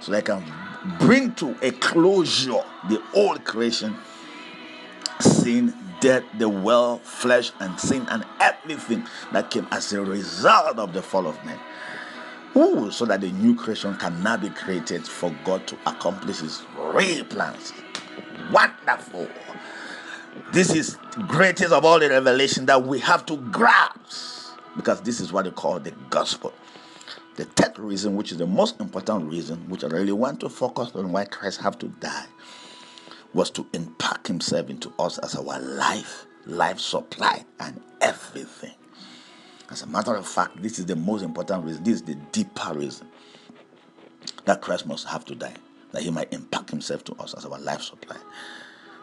so that I can bring to a closure the old creation, sin, death, the world, flesh, and sin, and everything that came as a result of the fall of man. Ooh, so that the new creation can now be created for God to accomplish His real plans. Wonderful. This is greatest of all the revelation that we have to grasp because this is what they call the gospel. The third reason, which is the most important reason, which I really want to focus on why Christ have to die, was to impact himself into us as our life, life supply, and everything. As a matter of fact, this is the most important reason. This is the deeper reason that Christ must have to die, that he might impact himself to us as our life supply.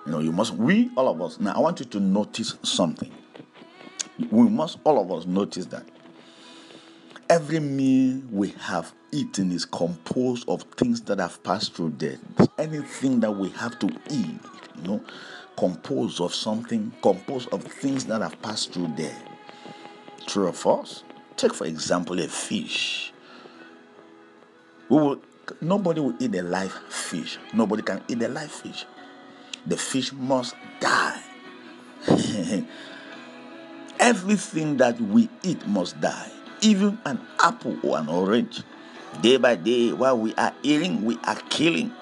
You know, you must, we, all of us, now I want you to notice something. We must, all of us, notice that every meal we have eaten is composed of things that have passed through death. Anything that we have to eat, you know, composed of something, composed of things that have passed through death. True or false? Take, for example, a fish. We will, nobody will eat a live fish. Nobody can eat a live fish the fish must die. Everything that we eat must die, even an apple or an orange. Day by day, while we are eating, we are killing.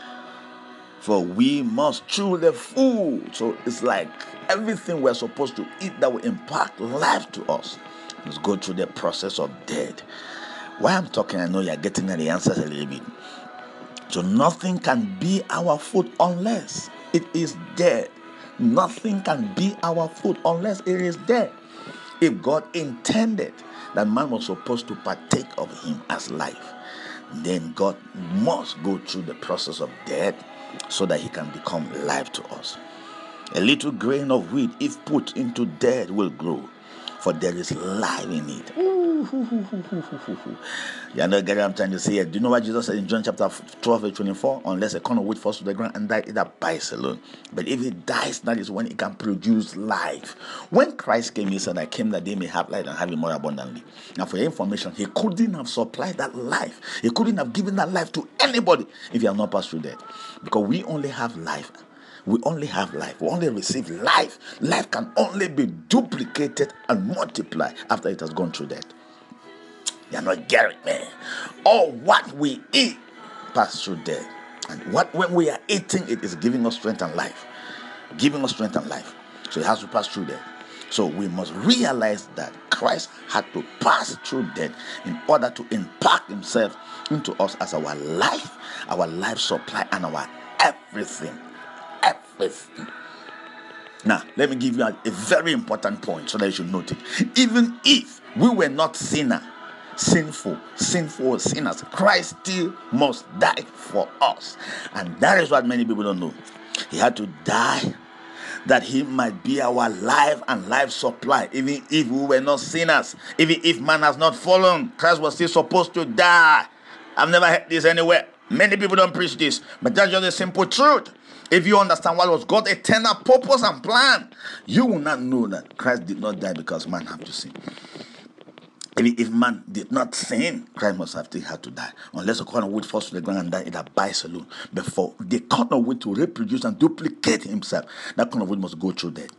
For we must chew the food. So it's like everything we're supposed to eat that will impact life to us must go through the process of death. Why I'm talking, I know you're getting the answers a little bit. So nothing can be our food unless it is dead. Nothing can be our food unless it is dead. If God intended that man was supposed to partake of him as life, then God must go through the process of death so that he can become life to us. A little grain of wheat, if put into death, will grow for there is life in it. You know, get what I'm trying to say. Do you know what Jesus said in John chapter 12, verse 24? Unless a corn of wheat falls to the ground and dies, it abides alone. But if it dies, that is when it can produce life. When Christ came, he said, I came that they may have life and have it more abundantly. Now, for your information, he couldn't have supplied that life. He couldn't have given that life to anybody if he had not passed through that. Because we only have life we only have life. We only receive life. Life can only be duplicated and multiplied after it has gone through death. You're not getting me. All what we eat pass through death. And what when we are eating, it is giving us strength and life. Giving us strength and life. So it has to pass through death. So we must realize that Christ had to pass through death in order to impact himself into us as our life, our life supply, and our everything Now, let me give you a, a, very important point so that you should note it. Even if we were not sinner, sinful, sinful sinners, Christ still must die for us. And that is what many people don't know. He had to die that he might be our life and life supply, even if we were not sinners, even if man has not fallen, Christ was still supposed to die. I've never heard this anywhere. Many people don't preach this, but that's just a simple truth. If you understand what was God's eternal purpose and plan, you will not know that Christ did not die because man have to sin. If, if man did not sin, Christ must have had to die. Unless a corn of wood falls to the ground and die, it abides alone. Before the corn of wood to reproduce and duplicate himself, that corn of wood must go through death.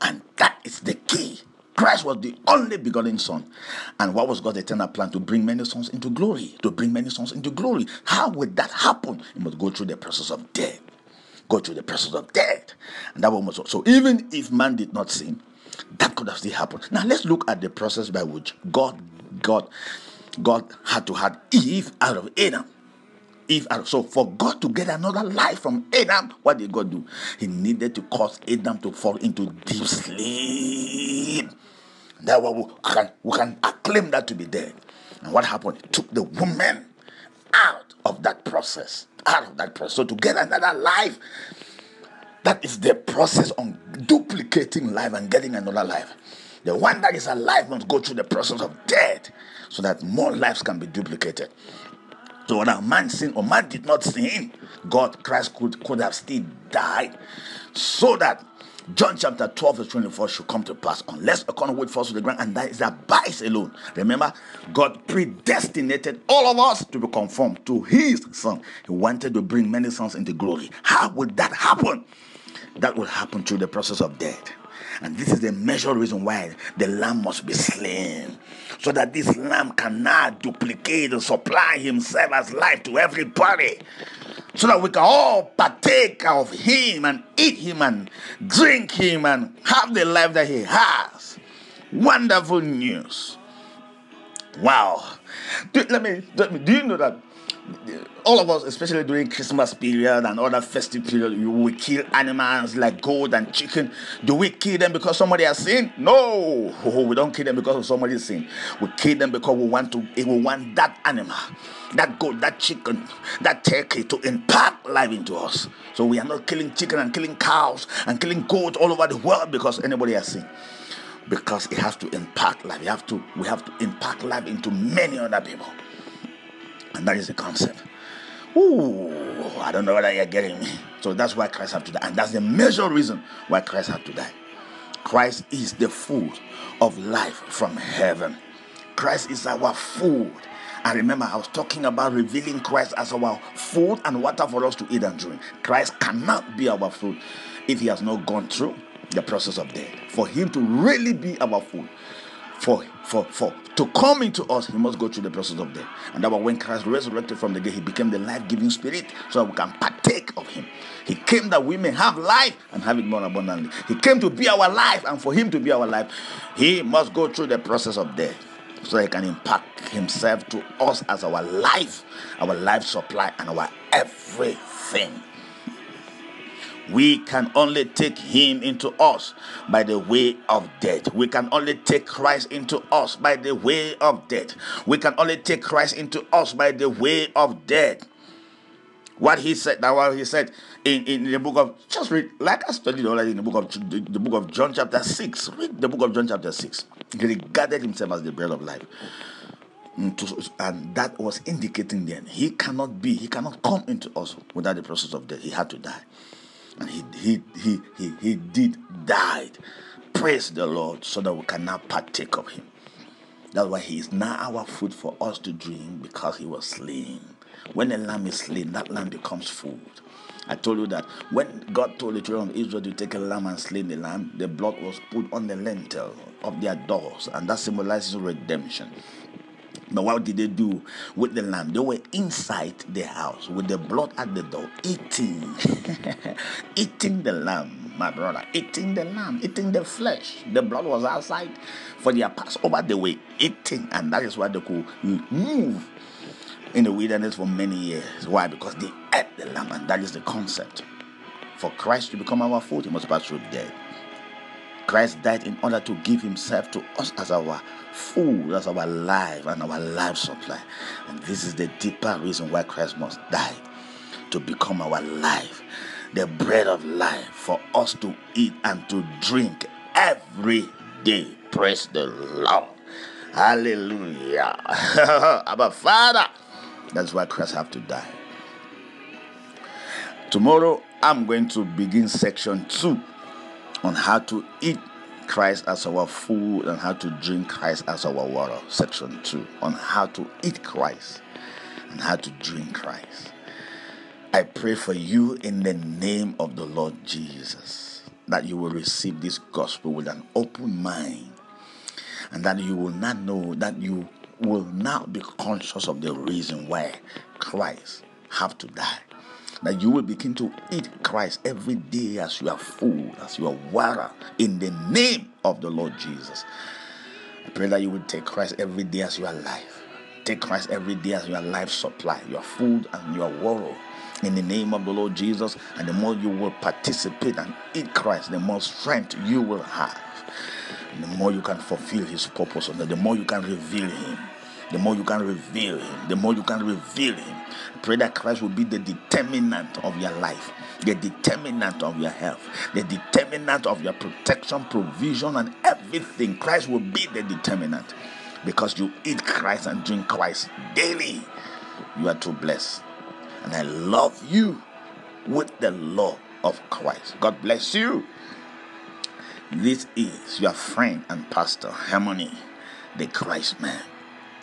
And that is the key. Christ was the only begotten Son. And what was God's eternal plan? To bring many sons into glory. To bring many sons into glory. How would that happen? He must go through the process of death go through the process of death. And that was so even if man did not sin, that could have still happened. Now let's look at the process by which God, God, God had to have Eve out of Adam. Eve. So for God to get another life from Adam, what did God do? He needed to cause Adam to fall into deep sleep. That we can we can acclaim that to be dead. And what happened? He took the woman process out of that process. So to get another life, that is the process on duplicating life and getting another life. The one that is alive must go through the process of death so that more lives can be duplicated. So when a man sinned or man did not sin, God, Christ could, could have still died so that John chapter 12, verse 24 should come to pass unless a corner would fall to the ground, and that is abides alone. Remember, God predestinated all of us to be conformed to his son. He wanted to bring many sons into glory. How would that happen? That will happen through the process of death. And this is the major reason why the lamb must be slain. So that this lamb cannot duplicate and supply himself as life to everybody. So that we can all partake of him and eat him and drink him and have the life that he has. Wonderful news. Wow. Do, let, me, let me, do you know that all of us, especially during Christmas period and other festive period, we kill animals like goat and chicken. Do we kill them because somebody has sinned? No, we don't kill them because of somebody's sin. We kill them because we want to. We want that animal, that goat, that chicken, that turkey to impart life into us. So we are not killing chicken and killing cows and killing goats all over the world because anybody has sinned. Because it has to impact life. We have to. We have to impart life into many other people. And that is the concept. Ooh, I don't know whether you're getting me. So that's why Christ had to die. And that's the major reason why Christ had to die. Christ is the food of life from heaven. Christ is our food. And remember, I was talking about revealing Christ as our food and water for us to eat and drink. Christ cannot be our food if he has not gone through the process of death. For him to really be our food, for for for to come into us, he must go through the process of death. And that was when Christ resurrected from the dead, he became the life-giving spirit, so that we can partake of him. He came that we may have life and have it more abundantly. He came to be our life, and for him to be our life, he must go through the process of death. So he can impact himself to us as our life, our life supply, and our everything we can only take him into us by the way of death. We can only take Christ into us by the way of death. We can only take Christ into us by the way of death. What he said, that what he said in, in the book of just read, like I studied already in the book of the, the book of John chapter 6. Read the book of John chapter 6. He regarded himself as the bread of life. And that was indicating then he cannot be, he cannot come into us without the process of death. He had to die and he he he he, he did died. Praise the Lord, so that we can now partake of him. That's why he is now our food for us to drink because he was slain. When a lamb is slain, that lamb becomes food. I told you that when God told the children of Israel to take a lamb and slay the lamb, the blood was put on the lintel of their doors, and that symbolizes redemption. But what did they do with the lamb? They were inside the house with the blood at the door, eating, eating the lamb, my brother, eating the lamb, eating the flesh. The blood was outside for their Passover. They were eating, and that is why they could move in the wilderness for many years. Why? Because they ate the lamb, and that is the concept. For Christ to become our food, he must pass through death. Christ died in order to give himself to us as our food, as our life and our life supply. And this is the deeper reason why Christ must die to become our life, the bread of life for us to eat and to drink every day. Praise the Lord. Hallelujah. Our Father. That's why Christ have to die. Tomorrow I'm going to begin section two on how to eat Christ as our food and how to drink Christ as our water. Section 2 on how to eat Christ and how to drink Christ. I pray for you in the name of the Lord Jesus that you will receive this gospel with an open mind and that you will not know that you will not be conscious of the reason why Christ have to die that you will begin to eat Christ every day as your food, as your water, in the name of the Lord Jesus. I pray that you will take Christ every day as your life. Take Christ every day as your life supply, your food and your water. In the name of the Lord Jesus, and the more you will participate and eat Christ, the more strength you will have. And the more you can fulfill His purpose, and the more you can reveal Him the more you can reveal Him, the more you can reveal Him. Pray that Christ will be the determinant of your life, the determinant of your health, the determinant of your protection, provision, and everything. Christ will be the determinant because you eat Christ and drink Christ daily. You are too blessed. And I love you with the love of Christ. God bless you. This is your friend and pastor, Harmony, the Christman.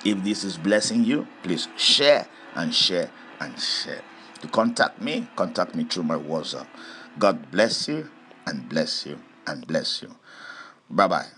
If this is blessing you, please share and share and share. To contact me, contact me through my WhatsApp. God bless you and bless you and bless you. Bye bye.